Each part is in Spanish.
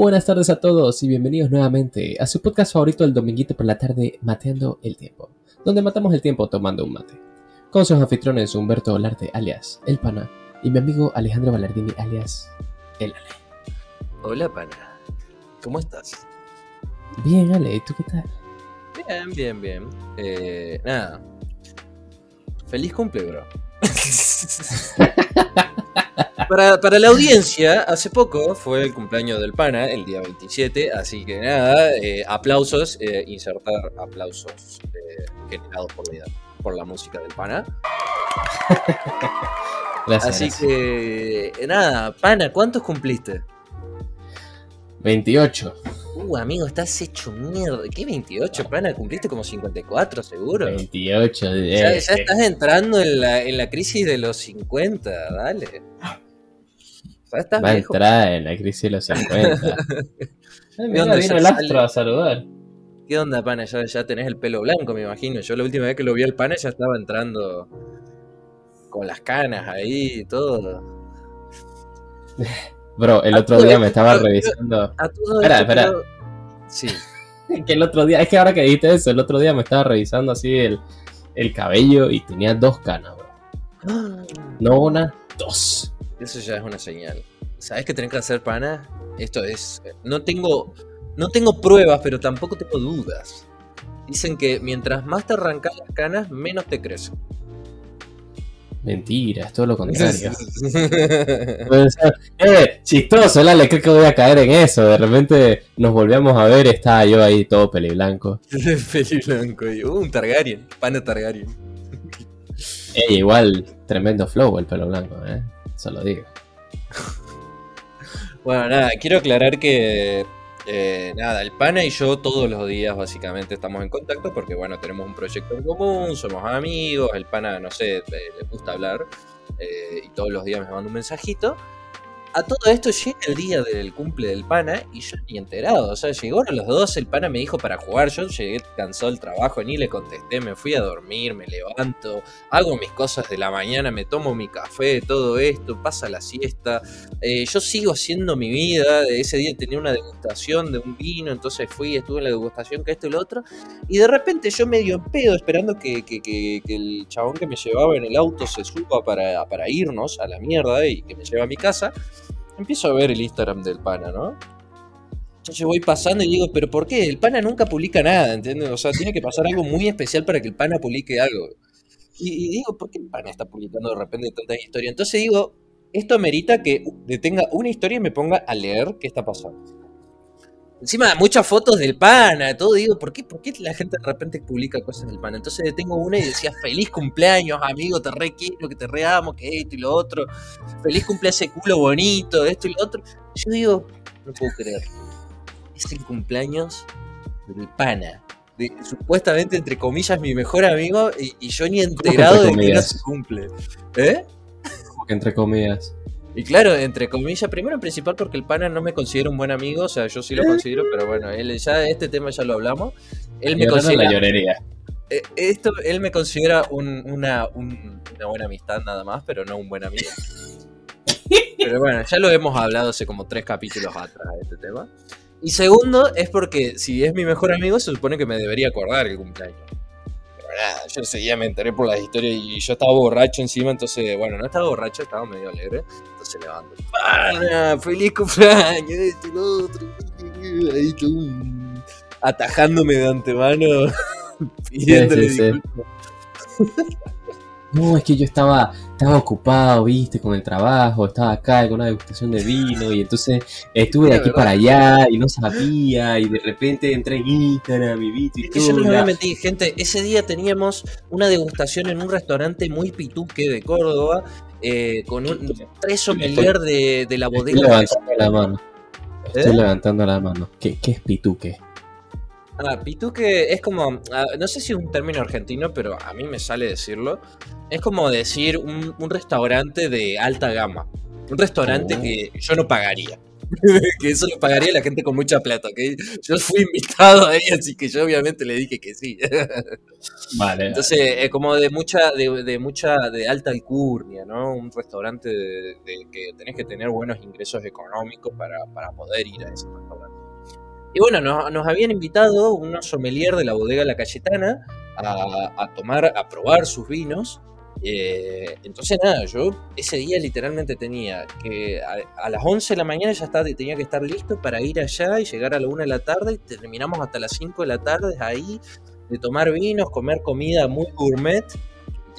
Buenas tardes a todos y bienvenidos nuevamente a su podcast favorito el dominguito por la tarde, Mateando el Tiempo, donde matamos el tiempo tomando un mate. Con sus anfitriones Humberto Olarte, alias El Pana, y mi amigo Alejandro Ballardini, alias El Ale. Hola, pana. ¿Cómo estás? Bien, Ale, ¿y tú qué tal? Bien, bien, bien. Eh, nada. Feliz cumple, bro. para, para la audiencia, hace poco fue el cumpleaños del pana, el día 27, así que nada, eh, aplausos, eh, insertar aplausos eh, generados por la, por la música del pana. Gracias. Así gracias. que nada, pana, ¿cuántos cumpliste? 28. Uh, amigo, estás hecho mierda. ¿Qué 28, pana? ¿Cumpliste como 54 seguro? 28. Ya, eh, ya eh, estás entrando en la, en la crisis de los 50, dale. Ya estás Va a viejo. entrar en la crisis de los 50. Ay, mira, onda? vino el astro sale. a saludar. ¿Qué onda, pana? Ya, ya tenés el pelo blanco, me imagino. Yo la última vez que lo vi al pana ya estaba entrando con las canas ahí y todo. Bro, el otro día me estaba revisando. Espera, espera. Sí. Que el otro día, es que ahora que dijiste eso, el otro día me estaba revisando así el, el cabello y tenía dos canas, bro. No una, dos. Eso ya es una señal. ¿Sabes qué tenés que hacer, pana? Esto es. No tengo. No tengo pruebas, pero tampoco tengo dudas. Dicen que mientras más te arrancas las canas, menos te crecen. Mentira, es todo lo contrario. Eh, chistoso, Lale, creo que voy a caer en eso. De repente nos volvíamos a ver, estaba yo ahí todo peliblanco. Feliz blanco. y, Uh, un Targaryen. Pana Targaryen. Ey, igual, tremendo flow el pelo blanco, eh. Eso lo digo. Bueno, nada, quiero aclarar que. Eh, nada, el pana y yo todos los días básicamente estamos en contacto porque, bueno, tenemos un proyecto en común, somos amigos, el pana, no sé, le gusta hablar eh, y todos los días me manda un mensajito. A todo esto llega el día del cumple del pana y yo ni enterado, o sea, llegó a los dos, el pana me dijo para jugar, yo llegué cansado del trabajo, ni le contesté, me fui a dormir, me levanto, hago mis cosas de la mañana, me tomo mi café, todo esto, pasa la siesta, eh, yo sigo haciendo mi vida. Ese día tenía una degustación de un vino, entonces fui, estuve en la degustación, que esto y lo otro. Y de repente yo medio en pedo, esperando que, que- que- el chabón que me llevaba en el auto se suba para, para irnos a la mierda y que me lleve a mi casa. Empiezo a ver el Instagram del pana, ¿no? Entonces voy pasando y digo, ¿pero por qué? El pana nunca publica nada, ¿entiendes? O sea, tiene que pasar algo muy especial para que el pana publique algo. Y, digo, ¿por qué el pana está publicando de repente tantas historias? Entonces digo, esto amerita que detenga una historia y me ponga a leer qué está pasando. Encima, muchas fotos del pana, todo. Digo, ¿por qué, ¿por qué la gente de repente publica cosas del pana? Entonces detengo una y decía, feliz cumpleaños, amigo, te re quiero, que te re amo, que esto y lo otro. Feliz cumpleaños, ese culo bonito, esto y lo otro. Yo digo, no puedo creer. Es el cumpleaños del pana. De, supuestamente, entre comillas, mi mejor amigo y, y yo ni enterado de que comillas? su cumple. ¿Eh? Como que entre comillas. Y claro, entre comillas, primero en principal porque el pana no me considera un buen amigo, o sea, yo sí lo considero, pero bueno, él ya este tema ya lo hablamos. Él me la considera, llorería. eh, esto, él me considera un- una, un- una buena amistad nada más, pero no un buen amigo. Pero bueno, ya lo hemos hablado hace como tres capítulos atrás de este tema. Y segundo, es porque si es mi mejor amigo, se supone que me debería acordar el cumpleaños. Pero nada, yo ese día me enteré por las historias y yo estaba borracho encima, entonces, bueno, no estaba borracho, estaba medio alegre. Entonces levanto. ¡Pana! ¡Feliz cumpleaños! Esto y lo otro. Ahí todo atajándome de antemano, pidiéndole sí, sí. disculpas. No, es que yo estaba, estaba ocupado, viste, con el trabajo, estaba acá con una degustación de vino y entonces estuve de aquí ¿verdad? para allá y no sabía y de repente entré en Instagram y vi Es que yo no me mentir, gente. Ese día teníamos una degustación en un restaurante muy pituque de Córdoba, eh, con un, tres sommelier de, de la Estoy bodega. levantando la mano. Estoy ¿Eh? levantando la mano. ¿Qué, qué es pituque? Ah, pituque es como, ah, no sé si es un término argentino, pero a mí me sale decirlo. Es como decir un, un restaurante de alta gama. Un restaurante Oh. que yo no pagaría. que eso lo pagaría la gente con mucha plata. Yo fui invitado ahí, así que yo obviamente le dije que sí. Vale. Entonces, es como de mucha, de, de mucha, de alta alcurnia, ¿no? Un restaurante de, de que tenés que tener buenos ingresos económicos para, para poder ir a ese restaurante. Y bueno, nos, habían invitado unos sommelier de la bodega La Cayetana a, a tomar, a probar sus vinos. Eh, entonces, nada, yo ese día literalmente tenía que a, a las 11 de la mañana ya estaba, tenía que estar listo para ir allá y llegar a la 1 de la tarde y terminamos hasta las 5 de la tarde ahí de tomar vinos, comer comida muy gourmet.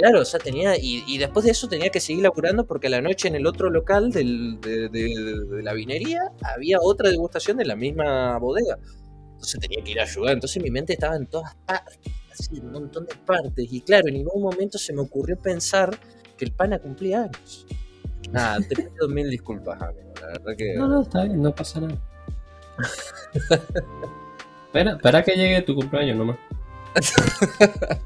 Claro, o sea, tenía. Y, y después de eso tenía que seguir laburando porque a la noche en el otro local del- de, de- de la vinería había otra degustación de la misma bodega. Entonces tenía que ir a ayudar. Entonces mi mente estaba en todas partes, así, en un montón de partes. Y claro, en ningún momento se me ocurrió pensar que el pana cumplía años. Nada, te pido mil disculpas, amigo. La verdad que. No, no, está bien, no pasa nada. espera, espera que llegue tu cumpleaños nomás.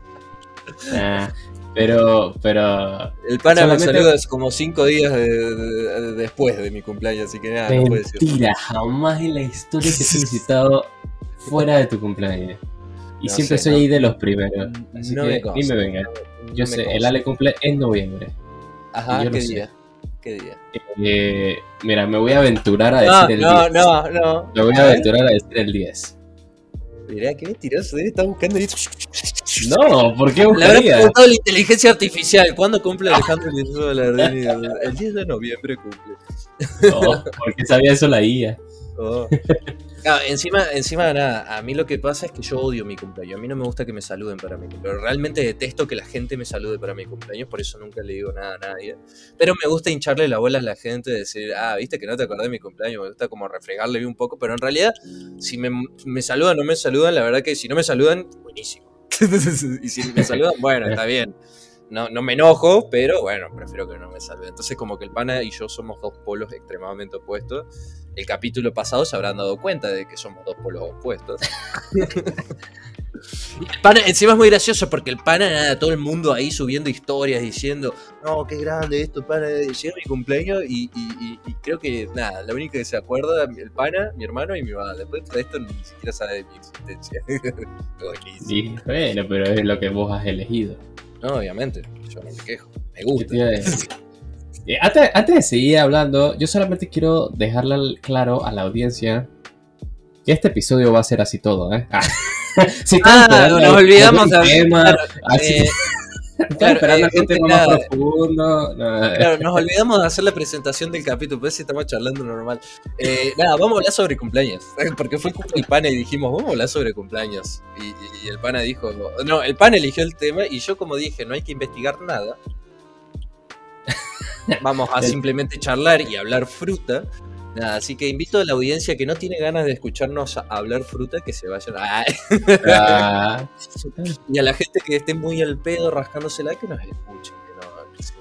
Ah, pero, pero. El pana Solamente- me saluda como cinco días de- de- de- después de mi cumpleaños, así que nada, no puede decir. mentira, jamás en la historia te he felicitado fuera de tu cumpleaños. Y No siempre sé, soy no. ahí de los primeros. Así No que me ni consta, me venga. no Yo me sé, el. Ale cumple en noviembre. Ajá, yo ¿qué sé. día? ¿Qué día? Eh, mira, me voy a aventurar a No, decir el no, 10. no, no. Me voy a aventurar a decir el 10. Mirá, qué mentiroso, debe estar buscando ahí. No, ¿por qué Le habrá buscaría? preguntado la inteligencia artificial. ¿Cuándo cumple Alejandro Lardini? El 10 de noviembre cumple. No, porque sabía eso la IA. Oh. Claro, encima, encima, nada, a mí lo que pasa es que yo odio mi cumpleaños. A mí no me gusta que me saluden para mi cumpleaños. Realmente detesto que la gente me salude para mi cumpleaños, por eso nunca le digo nada a nadie. Pero me gusta hincharle la bola a la gente, decir, ah, viste que no te acordás de mi cumpleaños, me gusta como refregarle un poco, pero en realidad, si me, me saludan o no me saludan, la verdad que si no me saludan, buenísimo. y si me saludan, bueno, está bien. No, no me enojo, pero bueno, prefiero que no me saluden. Entonces, como que el pana y yo somos dos polos extremadamente opuestos. El capítulo pasado se habrán dado cuenta de que somos dos polos opuestos. El pana, encima es muy gracioso porque el pana, nada, todo el mundo ahí subiendo historias diciendo, no, qué grande esto, pana, llega mi cumpleaños y, y- y- y creo que, nada, la única que se acuerda, el pana, mi hermano y mi mamá. Después de esto ni siquiera sabe de mi existencia. Sí, bueno, pero es lo que vos has elegido. No, obviamente, yo no me quejo, me ¿Qué gusta. Eh, Antes, antes de seguir hablando, yo solamente quiero dejarle claro a la audiencia que este episodio va a ser así todo, ¿eh? Ah, si Ah, esperando nos olvidamos de- tema, así- Eh, claro, esperando eh, gente, tema más profundo. no. Claro, nos olvidamos de hacer la presentación del capítulo, pues si estamos charlando normal. Eh, nada, vamos a hablar sobre cumpleaños. Porque fue el pana y dijimos, vamos a hablar sobre cumpleaños. Y, y- y el pana dijo, no, el pana eligió el tema y yo como dije, no hay que investigar nada. Vamos a simplemente charlar y hablar fruta. Nada, así que invito a la audiencia que no tiene ganas de escucharnos a hablar fruta que se vayan. Ah, Ah, y a la gente que esté muy al pedo rascándosela que nos escuchen, que, no, que se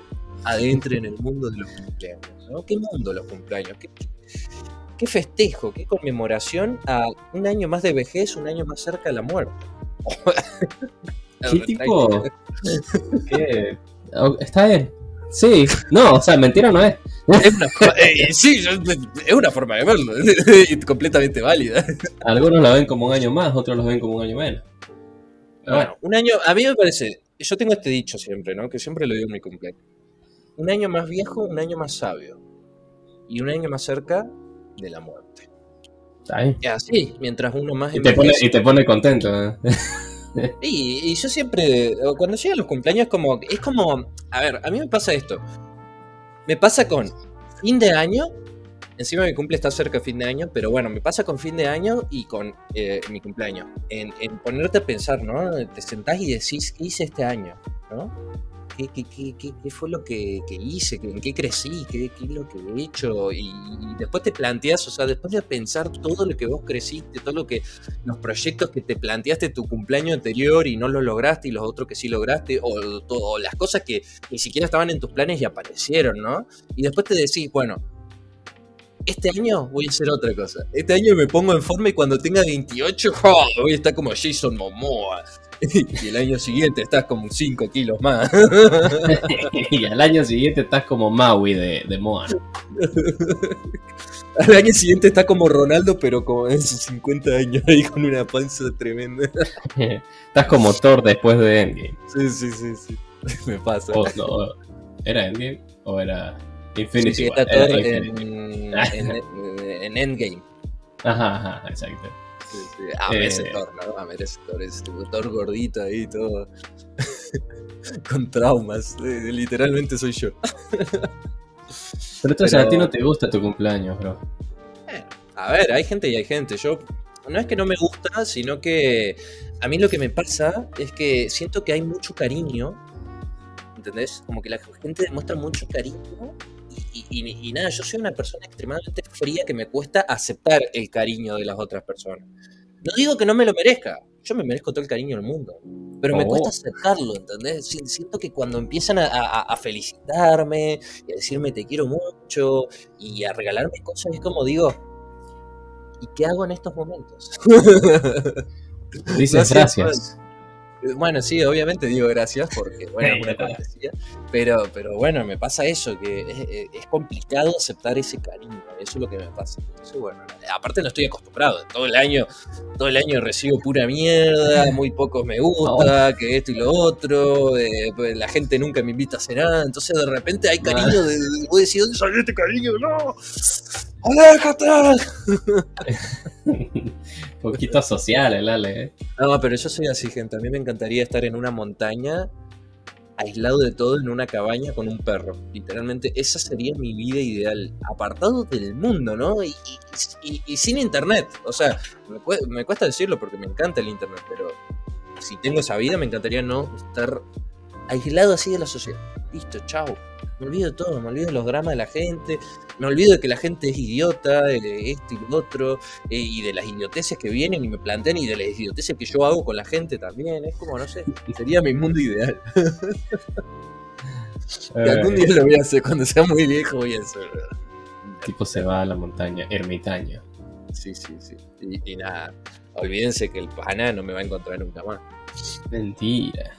adentren en el mundo de los cumpleaños. ¿no? ¿Qué mundo los cumpleaños? ¿Qué, qué- qué festejo? ¿Qué conmemoración a un año más de vejez, un año más cerca de la muerte? ¿Qué tipo? ¿Qué? Está bien. Sí, no, o sea, mentira no es. Es una, eh, sí, es una forma de verlo, completamente válida. Algunos lo ven como un año más, otros lo ven como un año menos. Bueno, un año, a mí me parece, yo tengo este dicho siempre, ¿no? Que siempre lo digo en mi cumpleaños. Un año más viejo, un año más sabio. Y un año más cerca de la muerte. está bien. Y así, mientras uno más Y te pone, y te pone contento. ¿eh? Y, yo siempre, cuando llegan los cumpleaños, como, es como, a ver, a mí me pasa esto. Me pasa con fin de año, encima mi cumple está cerca de fin de año, pero bueno, me pasa con fin de año y con eh, mi cumpleaños. En, en ponerte a pensar, ¿no? Te sentás y decís, ¿qué hice este año? ¿No? ¿Qué, fue lo que, hice? ¿En qué crecí? ¿Qué, ¿Qué es lo que he hecho? Y, después te planteas, o sea, después de pensar todo lo que vos creciste, todo lo que los proyectos que te planteaste tu cumpleaños anterior y no los lograste y los otros que sí lograste, o, o las cosas que ni siquiera estaban en tus planes y aparecieron, ¿no? Y después te decís, bueno, este año voy a hacer otra cosa. Este año me pongo en forma y cuando tenga 28, ¡oh! voy a estar como Jason Momoa. y el año siguiente estás como 5 kilos más. y al año siguiente estás como Maui de, de Moa. Al año siguiente estás como Ronaldo, pero como en sus 50 años, ahí con una panza tremenda. estás como Thor después de Endgame. Sí, sí, sí, sí. Me pasa. O, no, ¿Era Endgame o era Infinity Sí, sí, Era Thor en, en Endgame. Ajá, ajá, exacto. Sí, sí. Ah, Eh. merece Thor, ¿no? Ah, merece Thor. Es un Thor gordito ahí, todo. con traumas. Eh, literalmente soy yo. Pero entonces Pero- a ti no te gusta tu cumpleaños, bro. A ver, hay gente y hay gente. Yo no es que no me gusta, sino que a mí lo que me pasa es que siento que hay mucho cariño. ¿Entendés? Como que la gente demuestra mucho cariño. Y, y- y- nada, yo soy una persona extremadamente fría que me cuesta aceptar el cariño de las otras personas. No digo que no me lo merezca. Yo me merezco todo el cariño del mundo. Pero me Oh. cuesta aceptarlo, ¿entendés? Si- Siento que cuando empiezan a, a- a felicitarme y a decirme te quiero mucho y a regalarme cosas, es como digo, ¿y qué hago en estos momentos? Dices No gracias. Bueno, sí, obviamente digo gracias porque, bueno, es una cortesía, pero, pero bueno, me pasa eso, que es, es- es complicado aceptar ese cariño, eso es lo que me pasa. Entonces, bueno, aparte no estoy acostumbrado, todo el año, todo el año recibo pura mierda, muy pocos me gusta, que esto y lo otro, eh, pues, la gente nunca me invita a cenar, entonces de repente hay cariño, de, de- vos decís, ¿dónde salió este cariño? ¡No! ¡Aléjate! Poquito social el Ale, ¿eh? No, pero yo soy así, gente. A mí me encantaría estar en una montaña, aislado de todo, en una cabaña con un perro. Literalmente, esa sería mi vida ideal. Apartado del mundo, ¿no? Y, y- y- y sin internet. O sea, me, me cuesta decirlo porque me encanta el internet, pero si tengo esa vida, me encantaría no estar aislado así de la sociedad. Listo, chao. Me olvido de todo, me olvido de los dramas de la gente, me olvido de que la gente es idiota, de esto y lo otro, eh, y de las idioteces que vienen y me plantean y de las idioteces que yo hago con la gente también. Es como, no sé, sería mi mundo ideal. Y algún día lo voy a hacer, cuando sea muy viejo voy a hacerlo. tipo se va a la montaña, ermitaño. Sí, sí, sí. Y, y nada, olvídense que el pana no me va a encontrar nunca más. Mentira.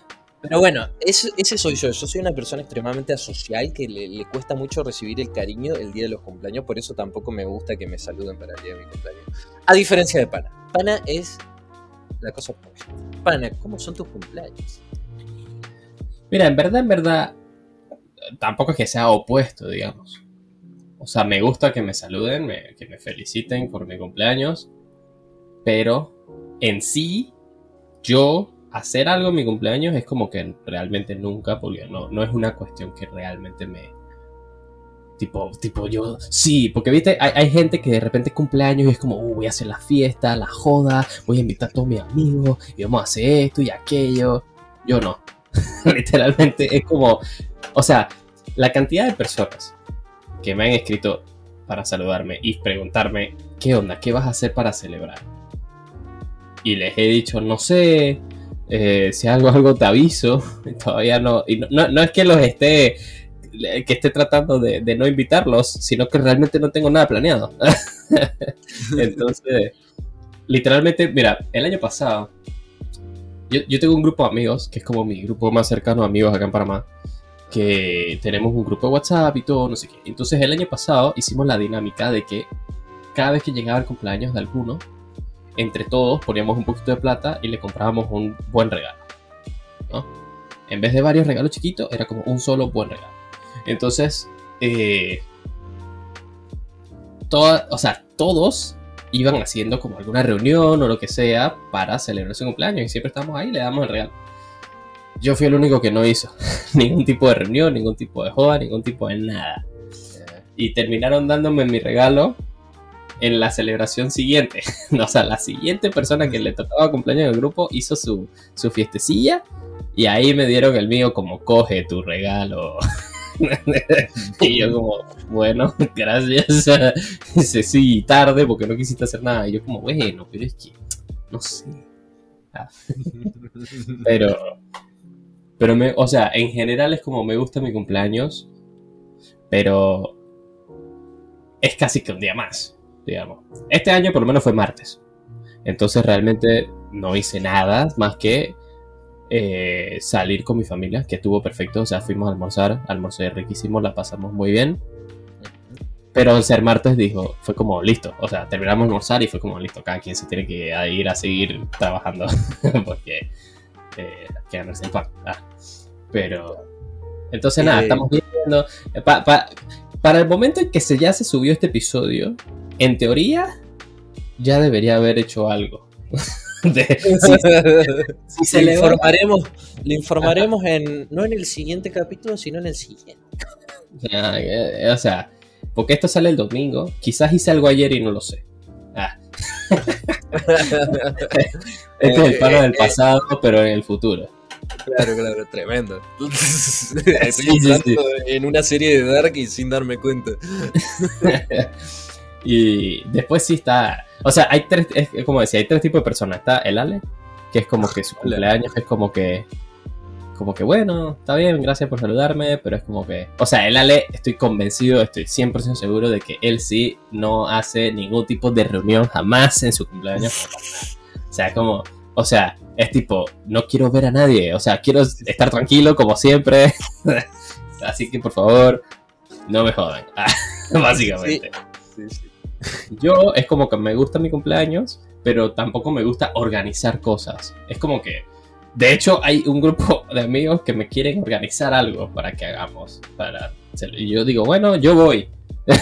Pero bueno, ese, soy yo. Yo soy una persona extremadamente asocial que le, cuesta mucho recibir el cariño el día de los cumpleaños. Por eso tampoco me gusta que me saluden para el día de mi cumpleaños. A diferencia de Pana. Pana es la cosa opuesta. Pana, ¿cómo son tus cumpleaños? Mira, en verdad, en verdad, tampoco es que sea opuesto, digamos. O sea, me gusta que me saluden, que me feliciten por mi cumpleaños, pero en sí, yo hacer algo en mi cumpleaños es como que realmente nunca, porque no, no es una cuestión que realmente me... Tipo, tipo yo, sí, porque viste, hay, hay gente que de repente cumpleaños y es como, "Uh, voy a hacer la fiesta, la joda, voy a invitar a todos mis amigos y vamos a hacer esto y aquello. Yo no. Literalmente es como, o sea, la cantidad de personas que me han escrito para saludarme y preguntarme, ¿qué onda? ¿Qué vas a hacer para celebrar? Y les he dicho, no sé, eh, si algo, algo te aviso. Todavía no, y no, no, no es que los esté, que esté tratando de, de no invitarlos, sino que realmente no tengo nada planeado. Entonces, literalmente, mira, el año pasado, yo, yo tengo un grupo de amigos, que es como mi grupo más cercano de amigos acá en Panamá, que tenemos un grupo de WhatsApp y todo, no sé qué. Entonces el año pasado hicimos la dinámica de que cada vez que llegaba el cumpleaños de alguno, entre todos poníamos un poquito de plata y le comprábamos un buen regalo. ¿no? En vez de varios regalos chiquitos, era como un solo buen regalo. Entonces, eh, toda- o sea, todos iban haciendo como alguna reunión o lo que sea para celebrar su cumpleaños y siempre estamos ahí y le damos el regalo. Yo fui el único que no hizo ningún tipo de reunión, ningún tipo de joda, ningún tipo de nada. Y terminaron dándome mi regalo en la celebración siguiente. o sea, la siguiente persona que le tocaba cumpleaños en el grupo hizo su, su fiestecilla y ahí me dieron el mío como coge tu regalo. y yo como, bueno, gracias. Dice, sí, tarde porque no quisiste hacer nada. Y yo como, bueno, pero es que, no sé. Ah. Pero, pero me, o sea, en general es como me gusta mi cumpleaños, pero es casi que un día más, digamos. Este año por lo menos fue martes. Entonces realmente no hice nada más que eh, salir con mi familia, que estuvo perfecto. O sea, fuimos a almorzar, almorcé riquísimo, la pasamos muy bien. Pero el ser martes dijo, fue como listo. O sea, terminamos de almorzar y fue como listo. Cada quien se tiene que ir a seguir trabajando. porque eh, quedan sin pan. Ah. Pero. Entonces, nada, Eh. estamos viendo. pa- pa- para el momento en que se, ya se subió este episodio, en teoría, ya debería haber hecho algo. De- si- si se le informaremos, le informaremos en, no en el siguiente capítulo, sino en el siguiente. Eh, o sea, porque esto sale el domingo. Quizás hice algo ayer y no lo sé. Ah. Este es el paro del pasado, pero en el futuro. Claro, claro, tremendo. Estoy Sí, sí, entrando sí. en una serie de Dark y sin darme cuenta. Y después sí está. O sea, hay tres. Es como decía, hay tres tipos de personas. Está el Ale, que es como que su cumpleaños es como que. Como que bueno, está bien, gracias por saludarme, pero es como que. O sea, el Ale, estoy convencido, estoy 100% seguro de que él sí no hace ningún tipo de reunión jamás en su cumpleaños. O sea, como. O sea, es tipo, no quiero ver a nadie, o sea, quiero estar tranquilo como siempre. Así que por favor, no me jodan. Básicamente. Sí, sí. Yo es como que me gusta mi cumpleaños, pero tampoco me gusta organizar cosas. Es como que, de hecho, hay un grupo de amigos que me quieren organizar algo para que hagamos. Para, y yo digo, bueno, yo voy.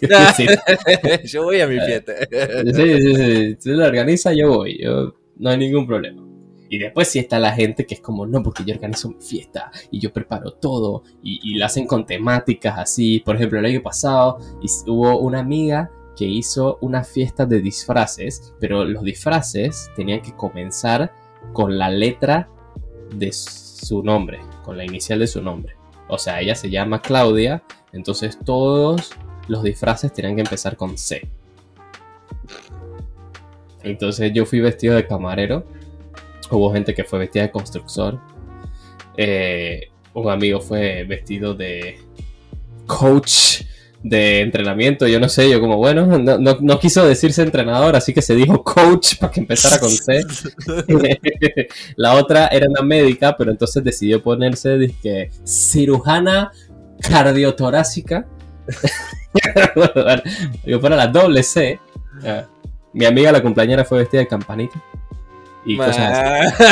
sí, Yo voy a mi fiesta. sí, sí, sí. Si lo organiza, yo voy. Yo, no hay ningún problema. Y después sí está la gente que es como, no, porque yo organizo mi fiesta y yo preparo todo y, y lo hacen con temáticas así. Por ejemplo, el año pasado his- hubo una amiga que hizo una fiesta de disfraces, pero los disfraces tenían que comenzar con la letra de su nombre, con la inicial de su nombre. O sea, ella se llama Claudia, entonces todos los disfraces tenían que empezar con C. Entonces yo fui vestido de camarero. Hubo gente que fue vestida de constructor. Eh, un amigo fue vestido de coach de entrenamiento. Yo no sé, yo como, bueno, no, no- no quiso decirse entrenador, así que se dijo coach para que empezara con C. La otra era una médica, pero entonces decidió ponerse dizque, cirujana cardiotorácica. Yo para la doble C. Ah, Mi amiga la cumpleañera fue vestida de campanita. Y cosas así.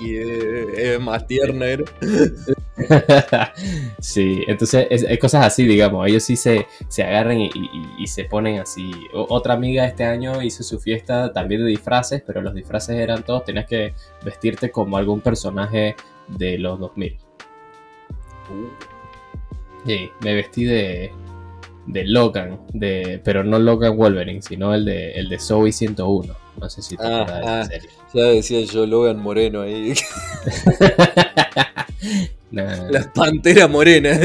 Eh, más tierna era. sí, entonces es, es cosas así, digamos. Ellos sí se, se agarran y, y- y se ponen así. O- otra amiga este año hizo su fiesta también de disfraces, pero los disfraces eran todos, tenías que vestirte como algún personaje de los 2000. Sí, me vestí de, de Logan, de, pero no Logan Wolverine, sino el de, el de Zoe 101. No sé si te Ah, acuerdas de ah. esa serie. Ya decía yo, Logan Moreno ahí. Nah. La pantera morena.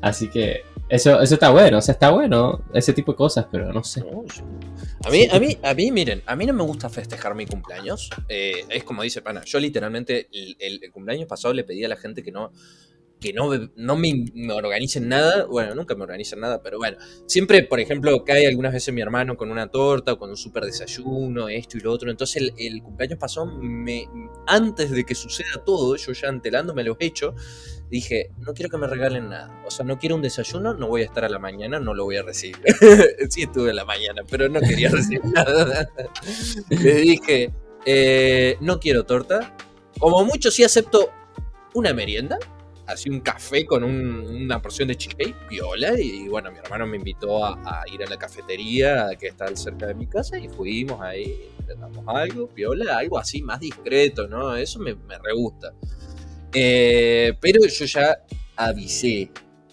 Así que eso, eso está bueno, o sea, está bueno ese tipo de cosas, pero no sé. A mí, a mí, a mí, miren, a mí no me gusta festejar mi cumpleaños. Eh, es como dice Pana, yo literalmente el, el- el cumpleaños pasado le pedí a la gente que no, que no, no me, me organicen nada. Bueno, nunca me organizan nada, pero bueno. Siempre, por ejemplo, cae algunas veces mi hermano con una torta o con un super desayuno, esto y lo otro. Entonces el, el cumpleaños pasado, me, antes de que suceda todo, yo ya antelándome los hechos, dije, no quiero que me regalen nada. O sea, no quiero un desayuno, no voy a estar a la mañana, no lo voy a recibir. sí estuve a la mañana, pero no quería recibir nada. Le dije, eh, no quiero torta. Como mucho sí acepto una merienda. Así un café con un- una porción de cheesecake, piola. Y bueno, mi hermano me invitó a, ir a la cafetería que está cerca de mi casa y fuimos ahí, damos algo, piola, algo así más discreto, ¿no? Eso me, me re gusta. Eh, pero yo ya avisé,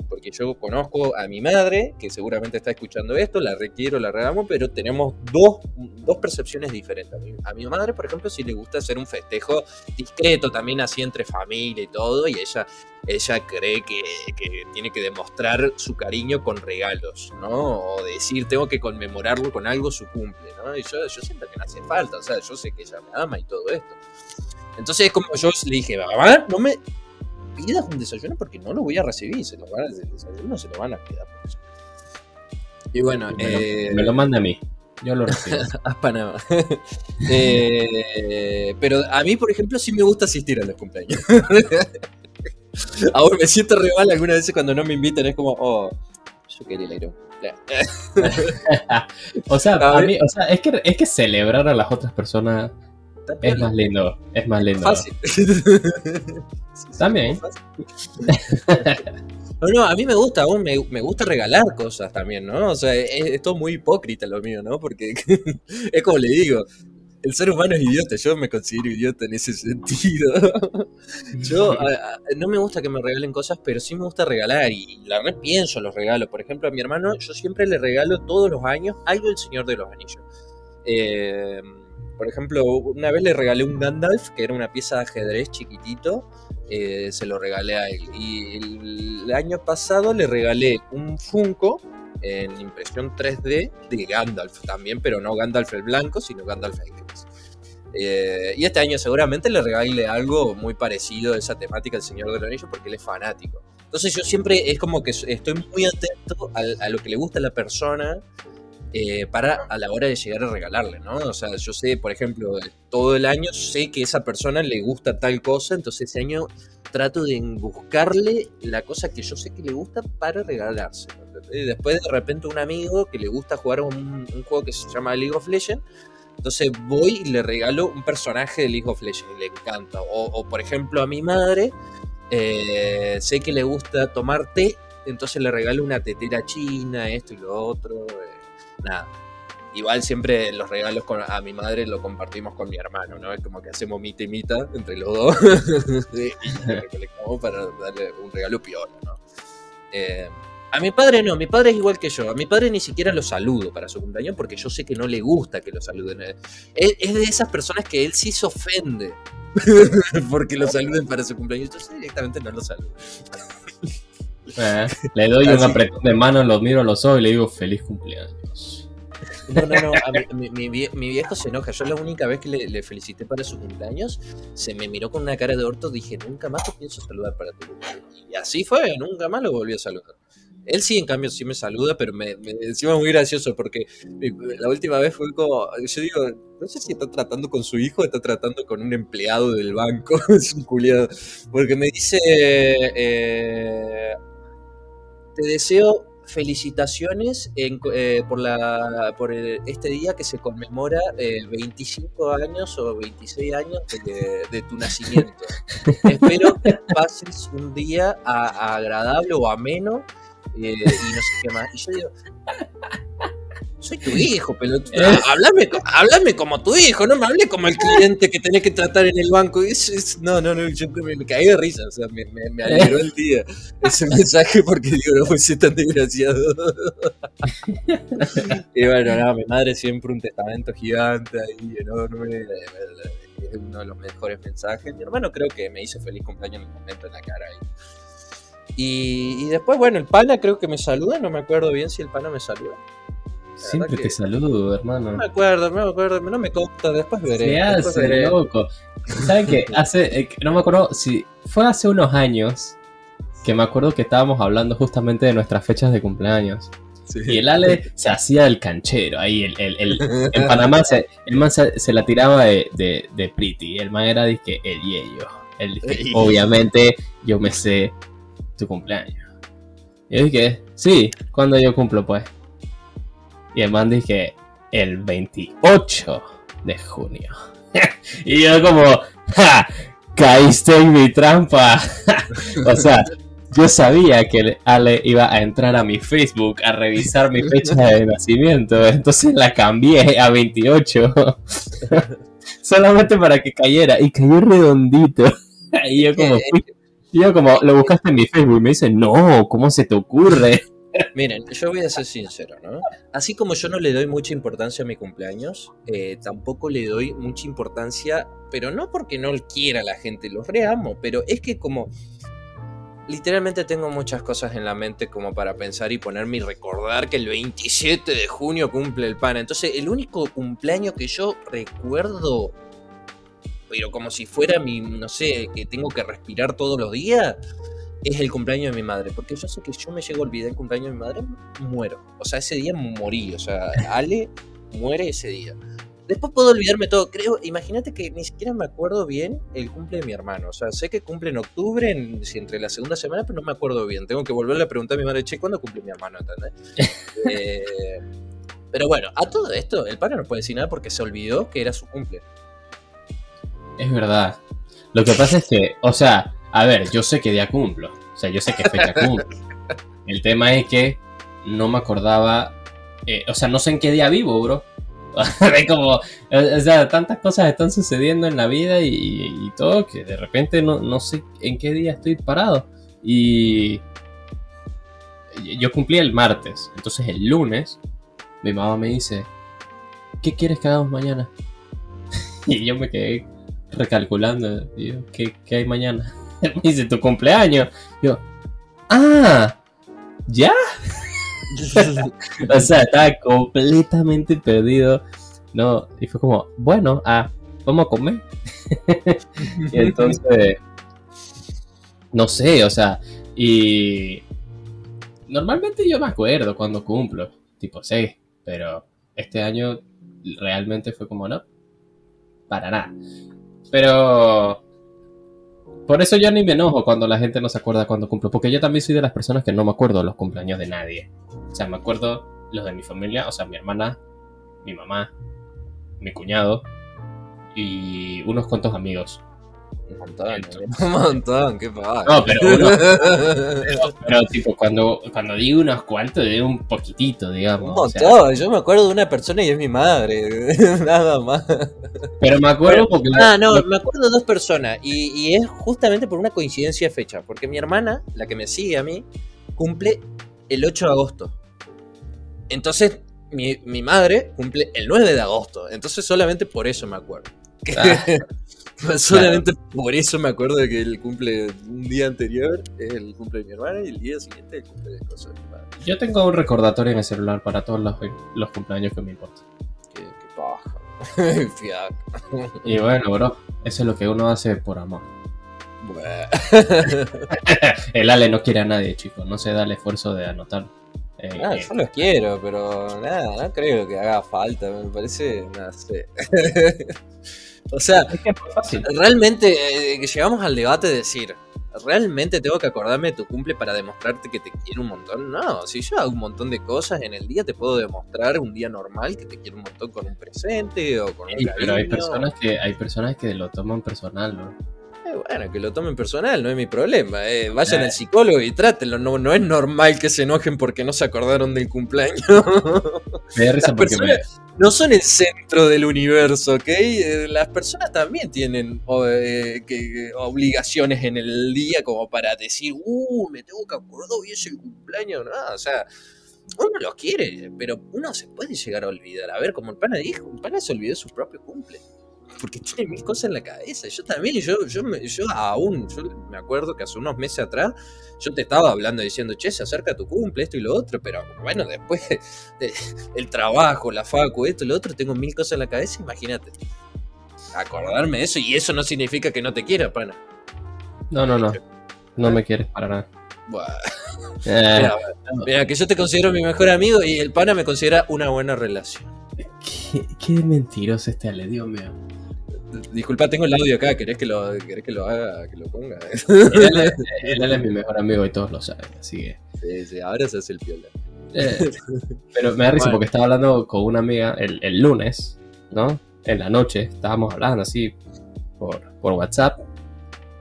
porque yo conozco a mi madre, que seguramente está escuchando esto, la requiero, la regamos, pero tenemos dos, dos percepciones diferentes. A mi, madre, por ejemplo, sí le gusta hacer un festejo discreto, también así entre familia y todo, y ella, ella cree que, que tiene que demostrar su cariño con regalos, ¿no? O decir, tengo que conmemorarlo con algo su cumple, ¿no? Y yo, yo siento que no hace falta, o sea, yo sé que ella me ama y todo esto. Entonces es como yo le dije, mamá, no me pidas un desayuno porque no lo voy a recibir, se lo van a, el desayuno se lo van a quedar. Y bueno, Me lo, eh, me lo manda a mí. Yo lo recibo. a Panamá. Eh, pero a mí, por ejemplo, sí me gusta asistir a los cumpleaños. Ahora me siento re mal algunas veces cuando no me invitan, es como, oh, yo quería ir a o sea, a mí, o sea, es que, es que celebrar a las otras personas es más lindo, es más lindo. Fácil. También. No, no, a mí me gusta, me, me, gusta regalar cosas también, ¿no? O sea, es, todo muy hipócrita lo mío, ¿no? Porque es como le digo, el ser humano es idiota, yo me considero idiota en ese sentido. yo no me gusta que me regalen cosas, pero sí me gusta regalar y la repienso los regalos. Por ejemplo, a mi hermano yo siempre le regalo todos los años algo del Señor de los Anillos. Eh, por ejemplo, una vez le regalé un Gandalf, que era una pieza de ajedrez chiquitito, eh, se lo regalé a él. Y el año pasado le regalé un Funko en impresión 3D de Gandalf también, pero no Gandalf el blanco, sino Gandalf el gris. Eh, y este año seguramente le regale algo muy parecido a esa temática del Señor de los Anillos porque él es fanático. Entonces yo siempre es como que estoy muy atento a, a lo que le gusta a la persona eh, para a la hora de llegar a regalarle, ¿no? O sea, yo sé, por ejemplo, todo el año sé que esa persona le gusta tal cosa, entonces ese año trato de buscarle la cosa que yo sé que le gusta para regalarse. Y después de repente un amigo que le gusta jugar un, juego que se llama League of Legends, entonces voy y le regalo un personaje de League of Legends y le encanta. O, por ejemplo a mi madre, eh, sé que le gusta tomar té, entonces le regalo una tetera china, esto y lo otro. Eh, nada. Igual siempre los regalos a mi madre lo compartimos con mi hermano, ¿no? Es como que hacemos mita y mita entre los dos y recolectamos para darle un regalo piola, ¿no? Eh, a mi padre no, mi padre es igual que yo. A mi padre ni siquiera lo saludo para su cumpleaños porque yo sé que no le gusta que lo saluden. Es, de esas personas que él sí se ofende porque lo saluden para su cumpleaños. Entonces directamente no lo saludo. Eh, le doy un apretón de mano, lo miro a los ojos y le digo feliz cumpleaños. No, no, no, mi, viejo se enoja. Yo la única vez que le, felicité para su cumpleaños, se me miró con una cara de orto, dije, nunca más te pienso saludar para tu cumpleaños. Y así fue, nunca más lo volví a saludar. Él sí, en cambio, sí me saluda, pero me, me encima muy gracioso porque la última vez fue como, yo digo, no sé si está tratando con su hijo o está tratando con un empleado del banco, es un culiado, porque me dice, eh, te deseo felicitaciones eh, por, la, por este día que se conmemora 25 eh, años o 26 años de, tu nacimiento. Espero que pases un día agradable o ameno eh, y no sé qué más. Y yo digo, soy tu hijo, pelotudo. Háblame, como tu hijo, no me hable como el cliente que tenés que tratar en el banco. no, no, no, yo me, caí de risa, o sea, me, me, alegró el día ese mensaje porque digo, no ser tan desgraciado. y bueno, nada, mi madre siempre un testamento gigante ahí, enorme. Es uno de los mejores mensajes. Mi hermano creo que me hizo feliz cumpleaños en el momento en la cara ahí. Y, y después, bueno, el pana creo que me saluda, no me acuerdo bien si el pana me saluda. Siempre te saludo, hermano. No me acuerdo, no me acuerdo, no me consta, después veré. Se hace, loco. ¿Saben qué? Hace, eh, no me acuerdo si fue hace unos años que me acuerdo que estábamos hablando justamente de nuestras fechas de cumpleaños. Y el Ale se hacía el canchero ahí, el, el, el en Panamá se, el man se, la tiraba de, de, de Pretty, el man era dije, el yello. El, obviamente yo me sé tu cumpleaños. Y yo dije, sí, cuando yo cumplo pues. Y el man dije, el 28 de junio. y yo como, ¡ja! Caíste en mi trampa. o sea, yo sabía que Ale iba a entrar a mi Facebook a revisar mi fecha de nacimiento. Entonces la cambié a 28. Solamente para que cayera. Y cayó redondito. y yo como, yo como, lo buscaste en mi Facebook y me dice, no, ¿cómo se te ocurre? Miren, yo voy a ser sincero, ¿no? Así como yo no le doy mucha importancia a mi cumpleaños, eh, tampoco le doy mucha importancia, pero no porque no quiera la gente, los reamo, pero es que como literalmente tengo muchas cosas en la mente como para pensar y ponerme y recordar que el 27 de junio cumple el pan. Entonces, el único cumpleaños que yo recuerdo, pero como si fuera mi, no sé, que tengo que respirar todos los días, es el cumpleaños de mi madre, porque yo sé que yo me llego a olvidar el cumpleaños de mi madre, muero. O sea, ese día morí. O sea, Ale muere ese día. Después puedo olvidarme todo. Creo, imagínate que ni siquiera me acuerdo bien el cumple de mi hermano. O sea, sé que cumple en octubre, en, si entre la segunda semana, pero no me acuerdo bien. Tengo que volverle a preguntar a mi madre, che, ¿cuándo cumple mi hermano? eh, pero bueno, a todo esto, el padre no puede decir nada porque se olvidó que era su cumple. Es verdad. Lo que pasa es que, o sea, a ver, yo sé qué día cumplo. O sea, yo sé qué fecha cumplo. El tema es que no me acordaba. Eh, o sea, no sé en qué día vivo, bro. como, o sea, tantas cosas están sucediendo en la vida y, todo que de repente no, no, sé en qué día estoy parado. Y yo cumplí el martes, entonces el lunes mi mamá me dice, ¿qué quieres que hagamos mañana? y yo me quedé recalculando, ¿qué, ¿qué, hay mañana? Me dice, tu cumpleaños. Yo, ah, ¿ya? o sea, estaba completamente perdido. No, y fue como, bueno, ah, vamos a comer. y entonces, no sé, o sea, y normalmente yo me acuerdo cuando cumplo, tipo 6, pero este año realmente fue como, no, para nada. Pero por eso yo ni me enojo cuando la gente no se acuerda cuando cumplo, porque yo también soy de las personas que no me acuerdo los cumpleaños de nadie. O sea, me acuerdo los de mi familia, o sea, mi hermana, mi mamá, mi cuñado y unos cuantos amigos. Un montón, un montón, qué pasa. No, pero uno. pero, tipo, cuando, cuando digo unos cuantos, digo un poquitito, digamos. Un montón, yo me acuerdo de una persona y es mi madre, nada más. Pero me acuerdo porque. Ah, no, me acuerdo de dos personas y, y es justamente por una coincidencia de fecha, porque mi hermana, la que me sigue a mí, cumple el 8 de agosto. Entonces, mi, mi, madre cumple el 9 de agosto. Entonces, solamente por eso me acuerdo. Ah. solamente por eso me acuerdo de que el cumple un día anterior es el cumple de mi hermana y el día siguiente el cumple de cosas de mi madre. Yo tengo un recordatorio en el celular para todos los, los cumpleaños que me importan. Qué, qué paja. y bueno, bro, eso es lo que uno hace por amor. el Ale no quiere a nadie, chicos. No se da el esfuerzo de anotar eh, no, yo los quiero, pero nada, no creo que haga falta, me parece, no sé. O sea, realmente eh, llegamos al debate de decir, ¿realmente tengo que acordarme de tu cumple para demostrarte que te quiero un montón? No, si yo hago un montón de cosas en el día, te puedo demostrar un día normal que te quiero un montón con un presente o con un cariño. Pero hay personas que, hay personas que lo toman personal, ¿no? Bueno, que lo tomen personal, no es mi problema. Eh. Vayan al psicólogo y trátenlo. No, no es normal que se enojen porque no se acordaron del cumpleaños. no son el centro del universo, ¿ok? Eh, las personas también tienen eh, obligaciones en el día como para decir, uh, me tengo que acordar hoy es el cumpleaños. No, o sea, uno lo quiere, pero uno se puede llegar a olvidar. A ver, como el pana dijo, el pana se olvidó su propio cumpleaños porque tiene mil cosas en la cabeza. Yo también, yo, yo, yo aún, yo me acuerdo que hace unos meses atrás yo te estaba hablando diciendo, che, se acerca tu cumple, esto y lo otro, pero bueno, después el trabajo, la facu, esto y lo otro, tengo mil cosas en la cabeza, imagínate. Acordarme de eso, y eso no significa que no te quiera, pana. No, no, no. No me quieres para nada. Eh. mira, que yo te considero mi mejor amigo y el pana me considera una buena relación. Qué, qué mentiroso este Ale, Dios mío. Disculpa, tengo el audio acá, ¿querés que lo, querés que lo haga, que lo ponga? Él, es mi mejor amigo y todos lo saben, así que... Sí, sí, ahora se hace el piola. Eh, pero me da risa porque estaba hablando con una amiga el, el, lunes, ¿no? En la noche, estábamos hablando así por, por WhatsApp